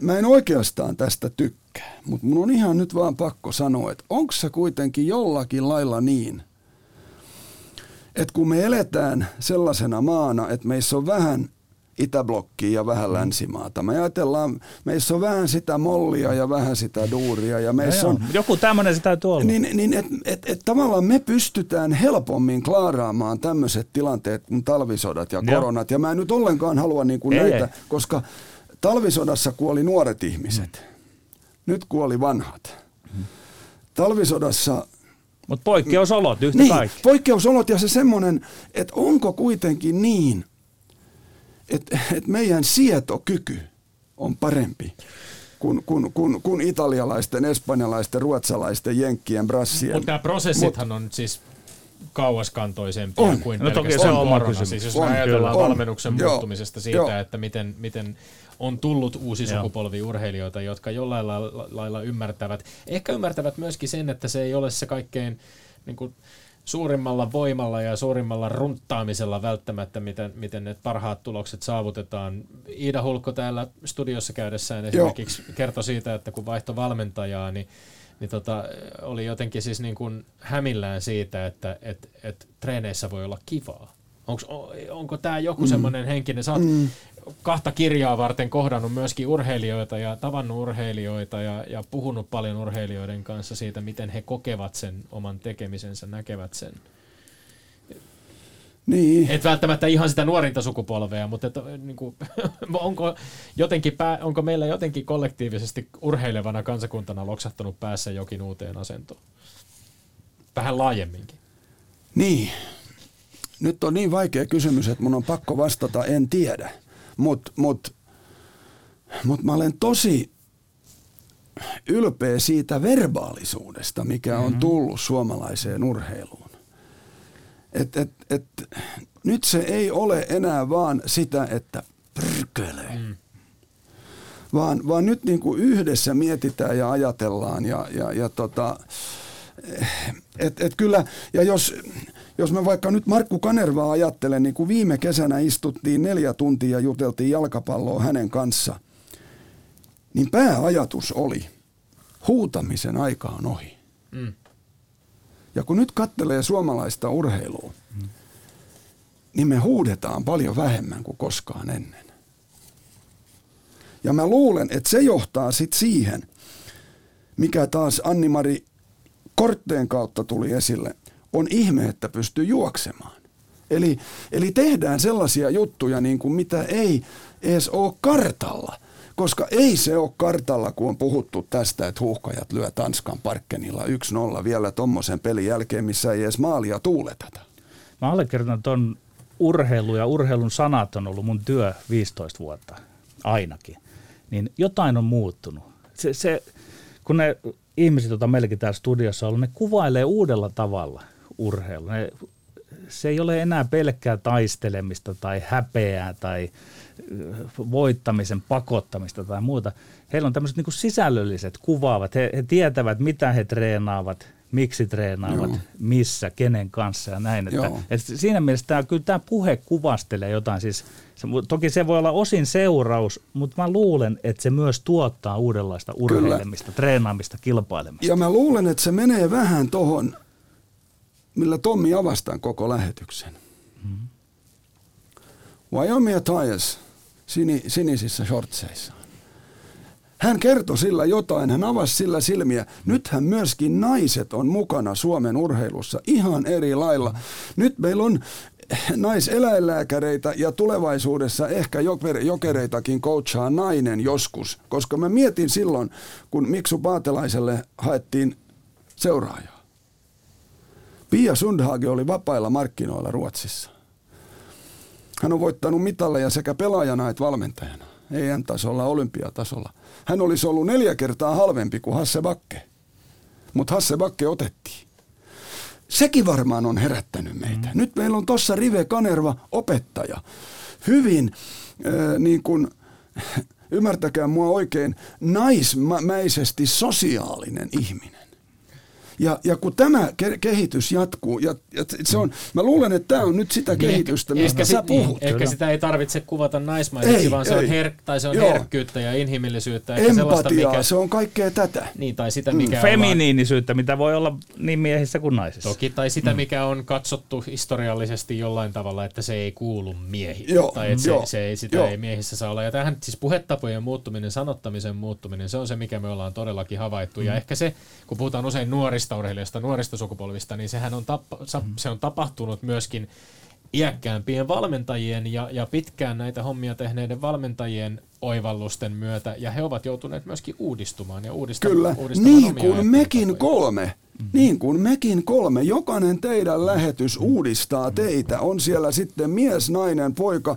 mä en oikeastaan tästä tykkää, mutta mun on ihan nyt vaan pakko sanoa, että onko se kuitenkin jollakin lailla niin, että kun me eletään sellaisena maana, että meissä on vähän itäblokkia ja vähän länsimaata. Me ajatellaan, meissä on vähän sitä mollia ja vähän sitä duuria ja meissä
No
on
joo, Joku tämmöinen se täytyy olla.
Niin, niin että et, et tavallaan me pystytään helpommin klaaraamaan tämmöiset tilanteet kuin talvisodat ja
Joo.
koronat. Ja mä en nyt ollenkaan halua niin kuin
Ei,
näitä,
ei.
koska talvisodassa kuoli nuoret ihmiset. Nyt kuoli vanhat. Talvisodassa
Mutta poikkeusolot yhtä
niin,
kaikki.
poikkeusolot ja se semmoinen, että onko kuitenkin niin, että, että meidän sietokyky on parempi kuin, kuin, kuin, kuin italialaisten, espanjalaisten, ruotsalaisten, jenkkien, brassien.
Mutta nämä prosessithan on siis kauaskantoisempia
On.
kuin
No toki
pelkästään
se on oma kysymys.
Siis jos
On,
me ajatellaan
kyllä. On.
valmennuksen
Joo.
muuttumisesta siitä,
Joo.
että miten, miten on tullut uusi
Joo.
sukupolvi urheilijoita, jotka jollain lailla, lailla ymmärtävät. Ehkä ymmärtävät myöskin sen, että se ei ole se kaikkein niin kuin, suurimmalla voimalla ja suurimmalla runttaamisella välttämättä, miten, miten ne parhaat tulokset saavutetaan. Iida Hulkko täällä studiossa käydessään esimerkiksi kertoi siitä, että kun vaihto valmentajaa, niin niin tota, oli jotenkin siis niin kuin hämillään siitä, että et, et treeneissä voi olla kivaa. Onks, o- onko tämä joku mm. semmoinen henkinen, sä oot mm. Kahta kirjaa varten kohdannut myöskin urheilijoita ja tavannut urheilijoita ja, ja puhunut paljon urheilijoiden kanssa siitä, miten he kokevat sen oman tekemisensä, näkevät sen.
Niin.
Et välttämättä ihan sitä nuorinta sukupolvea, mutta et, niin kuin, <laughs> onko, jotenkin pää, onko meillä jotenkin kollektiivisesti urheilevana kansakuntana loksahtanut päässä jokin uuteen asentoon? Vähän laajemminkin.
Niin. Nyt on niin vaikea kysymys, että mun on pakko vastata, en tiedä. Mutta mut, mut mä olen tosi ylpeä siitä verbaalisuudesta, mikä on tullut suomalaiseen urheiluun. Et, et, et, nyt se ei ole enää vaan sitä, että pyrkele. Mm. Vaan, vaan nyt niin kuin yhdessä mietitään ja ajatellaan ja, ja, ja tota, et, et kyllä, ja jos, jos mä vaikka nyt Markku Kanervaa ajattelen, niin kun viime kesänä istuttiin neljä tuntia ja juteltiin jalkapalloa hänen kanssa, niin pääajatus oli, huutamisen aika on ohi.
Mm.
Ja kun nyt kattelee suomalaista urheilua, niin me huudetaan paljon vähemmän kuin koskaan ennen. Ja mä luulen, että se johtaa sitten siihen, mikä taas Anni-Mari kortteen kautta tuli esille, on ihme, että pystyy juoksemaan. Eli, eli tehdään sellaisia juttuja, niin kuin mitä ei edes ole kartalla. Koska ei se ole kartalla, kun on puhuttu tästä, että huuhkajat lyö Tanskan parkkenilla 1-0 vielä tommosen pelin jälkeen, missä ei edes maalia tuuleteta.
Mä allekirjoitan ton urheilu ja urheilun sanat on ollut mun työ 15 vuotta ainakin. Niin jotain on muuttunut. Se, se, kun ne ihmiset, joita meilläkin täällä studiossa on ollut, ne kuvailee uudella tavalla urheilua. Ne, se ei ole enää pelkkää taistelemista tai häpeää tai voittamisen pakottamista tai muuta. Heillä on tämmöiset niin sisällölliset kuvaavat. He, he tietävät, mitä he treenaavat, miksi treenaavat, Joo. missä, kenen kanssa ja näin. Että, että siinä mielessä tämä, kyllä tämä puhe kuvastelee jotain. Siis, se, toki se voi olla osin seuraus, mutta mä luulen, että se myös tuottaa uudenlaista urheilemista, kyllä. treenaamista, kilpailemista.
Ja mä luulen, että se menee vähän tuohon, millä Tommi avastaa koko lähetyksen. Mm-hmm. Wyoming Tyres sini, sinisissä shortseissa. Hän kertoi sillä jotain, hän avasi sillä silmiä. Nythän myöskin naiset on mukana Suomen urheilussa ihan eri lailla. Nyt meillä on naiseläinlääkäreitä ja tulevaisuudessa ehkä jokereitakin coachaa nainen joskus, koska mä mietin silloin, kun Miksu Paatelaiselle haettiin seuraajaa. Pia Sundhage oli vapailla markkinoilla Ruotsissa. Hän on voittanut mitalleja sekä pelaajana että valmentajana. EM-tasolla, olympiatasolla. Hän olisi ollut neljä kertaa halvempi kuin Hasse Bakke. Mutta Hasse Bakke otettiin. Sekin varmaan on herättänyt meitä. Mm. Nyt meillä on tuossa Rive Kanerva opettaja. Hyvin äh, niin kuin, <laughs> ymmärtäkää mua oikein, naismäisesti sosiaalinen ihminen. Ja, ja kun tämä ke- kehitys jatkuu, ja, ja se on, mä luulen, että tämä on nyt sitä niin, kehitystä, mistä ehkä, sä puhut. Niin,
ehkä sitä ei tarvitse kuvata naismaiseksi, ei, vaan se ei. on, her- tai se on herkkyyttä ja inhimillisyyttä.
Ehkä Empatiaa, mikä, se on kaikkea tätä.
Niin, tai sitä, mikä
mm. Feminiinisyyttä, mitä voi olla niin miehissä kuin naisissa.
Toki, tai sitä, mm. mikä on katsottu historiallisesti jollain tavalla, että se ei kuulu miehille. Joo, tai että se, se ei, sitä joo. ei miehissä saa olla. Ja tähän siis puhetapojen muuttuminen, sanottamisen muuttuminen, se on se, mikä me ollaan todellakin havaittu. Mm. Ja ehkä se, kun puhutaan usein nuorista, nuorista urheilijoista, nuorista sukupolvista, niin sehän on, tappa, se on tapahtunut myöskin iäkkäämpien valmentajien ja, ja pitkään näitä hommia tehneiden valmentajien oivallusten myötä, ja he ovat joutuneet myöskin uudistumaan ja uudistamaan.
Kyllä, uudistamaan niin kuin mekin kolme. Mm-hmm. Niin kuin mekin kolme. Jokainen teidän lähetys mm-hmm. uudistaa teitä. On siellä sitten mies, nainen, poika,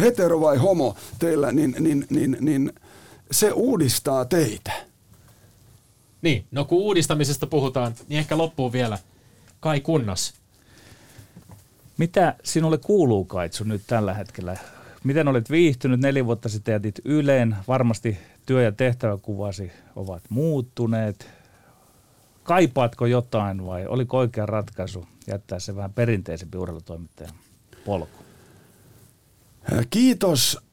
hetero vai homo teillä, niin, niin, niin, niin se uudistaa teitä.
Niin, no kun uudistamisesta puhutaan, niin ehkä loppuu vielä Kai Kunnas.
Mitä sinulle kuuluu, Kaitsu, nyt tällä hetkellä? Miten olet viihtynyt? Neljä vuotta sitten jätit Yleen. Varmasti työ- ja tehtäväkuvasi ovat muuttuneet. Kaipaatko jotain vai oliko oikea ratkaisu jättää se vähän perinteisempi urheilutoimittajan polku?
Kiitos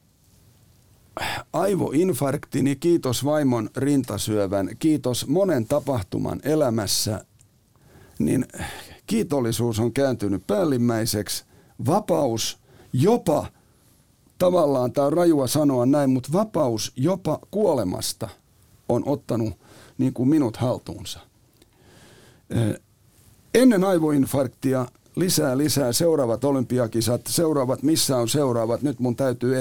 aivoinfarktini, kiitos vaimon rintasyövän, kiitos monen tapahtuman elämässä, niin kiitollisuus on kääntynyt päällimmäiseksi. Vapaus jopa, tavallaan tämä on rajua sanoa näin, mutta vapaus jopa kuolemasta on ottanut niin kuin minut haltuunsa. Ennen aivoinfarktia lisää, lisää, seuraavat olympiakisat, seuraavat, missä on seuraavat, nyt mun täytyy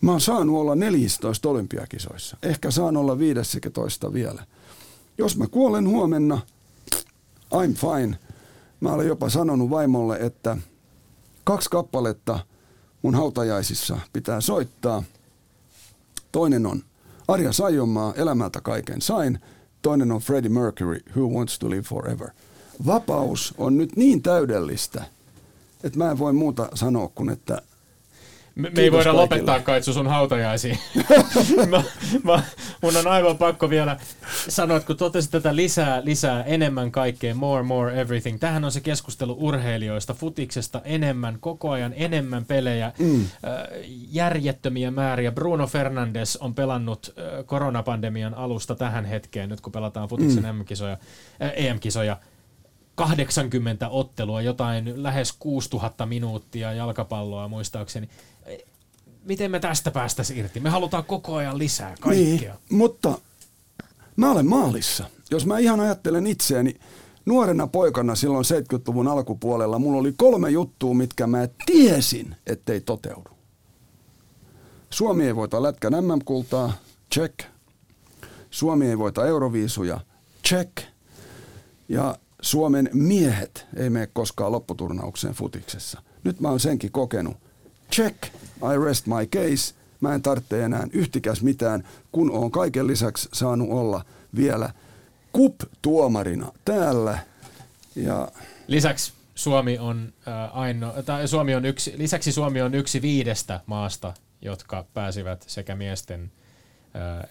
Mä oon saanut olla 14 olympiakisoissa. Ehkä saan olla 15 vielä. Jos mä kuolen huomenna, I'm fine. Mä olen jopa sanonut vaimolle, että kaksi kappaletta mun hautajaisissa pitää soittaa. Toinen on Arja Saijonmaa, Elämältä kaiken sain. Toinen on Freddie Mercury, Who Wants to Live Forever. Vapaus on nyt niin täydellistä, että mä en voi muuta sanoa kuin, että
me, me ei voida kaikille. lopettaa Kaitsu sun hautajaisiin. <laughs> mä, mä, mun on aivan pakko vielä sanoa, että kun totesit tätä lisää, lisää, enemmän kaikkea, more, more, everything. Tähän on se keskustelu urheilijoista, futiksesta enemmän, koko ajan enemmän pelejä, mm. äh, järjettömiä määriä. Bruno Fernandes on pelannut äh, koronapandemian alusta tähän hetkeen, nyt kun pelataan futiksen mm. M-kisoja, äh, EM-kisoja. 80 ottelua, jotain lähes 6000 minuuttia jalkapalloa muistaakseni miten me tästä päästäisiin irti? Me halutaan koko ajan lisää kaikkea.
Niin, mutta mä olen maalissa. Jos mä ihan ajattelen itseäni, nuorena poikana silloin 70-luvun alkupuolella mulla oli kolme juttua, mitkä mä tiesin, ettei toteudu. Suomi ei voita Lätkän MM-kultaa, check. Suomi ei voita Euroviisuja, check. Ja Suomen miehet ei mene koskaan lopputurnaukseen futiksessa. Nyt mä oon senkin kokenut. Check, I rest my case. Mä en tarvitse enää yhtikäs mitään, kun oon kaiken lisäksi saanut olla vielä kup-tuomarina täällä. Ja
Lisäksi Suomi on, äh, aino, tai Suomi on yksi, lisäksi Suomi on yksi viidestä maasta, jotka pääsivät sekä miesten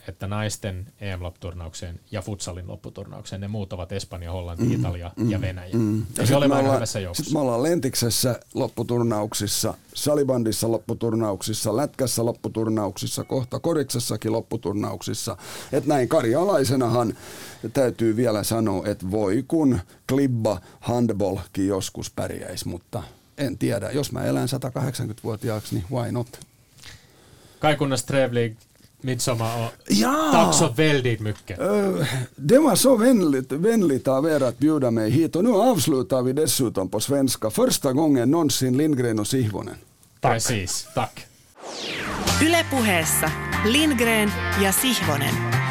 että naisten EM-lopputurnaukseen ja futsalin lopputurnaukseen. Ne muut ovat Espanja, Hollanti, mm, Italia mm, ja Venäjä. Mm. Ja olemme
me
aina
ollaan-
hyvässä joukossa.
Sitten me ollaan Lentiksessä lopputurnauksissa, Salibandissa lopputurnauksissa, Lätkässä lopputurnauksissa, kohta Koriksessakin lopputurnauksissa. Et näin karjalaisenahan täytyy vielä sanoa, että voi kun klibba handballkin joskus pärjäisi, mutta en tiedä. Jos mä elän 180-vuotiaaksi, niin why not?
Kaikunnas Trevlig, Midsommar och
Jaa!
tack så väldigt mycket.
Det var så vänligt, vänligt av er att bjuda mig hit och nu avslutar vi dessutom på svenska. Första gången någonsin Lindgren och Sihvonen.
Precis, tack.
Ylepuheessa Lindgren ja Sihvonen.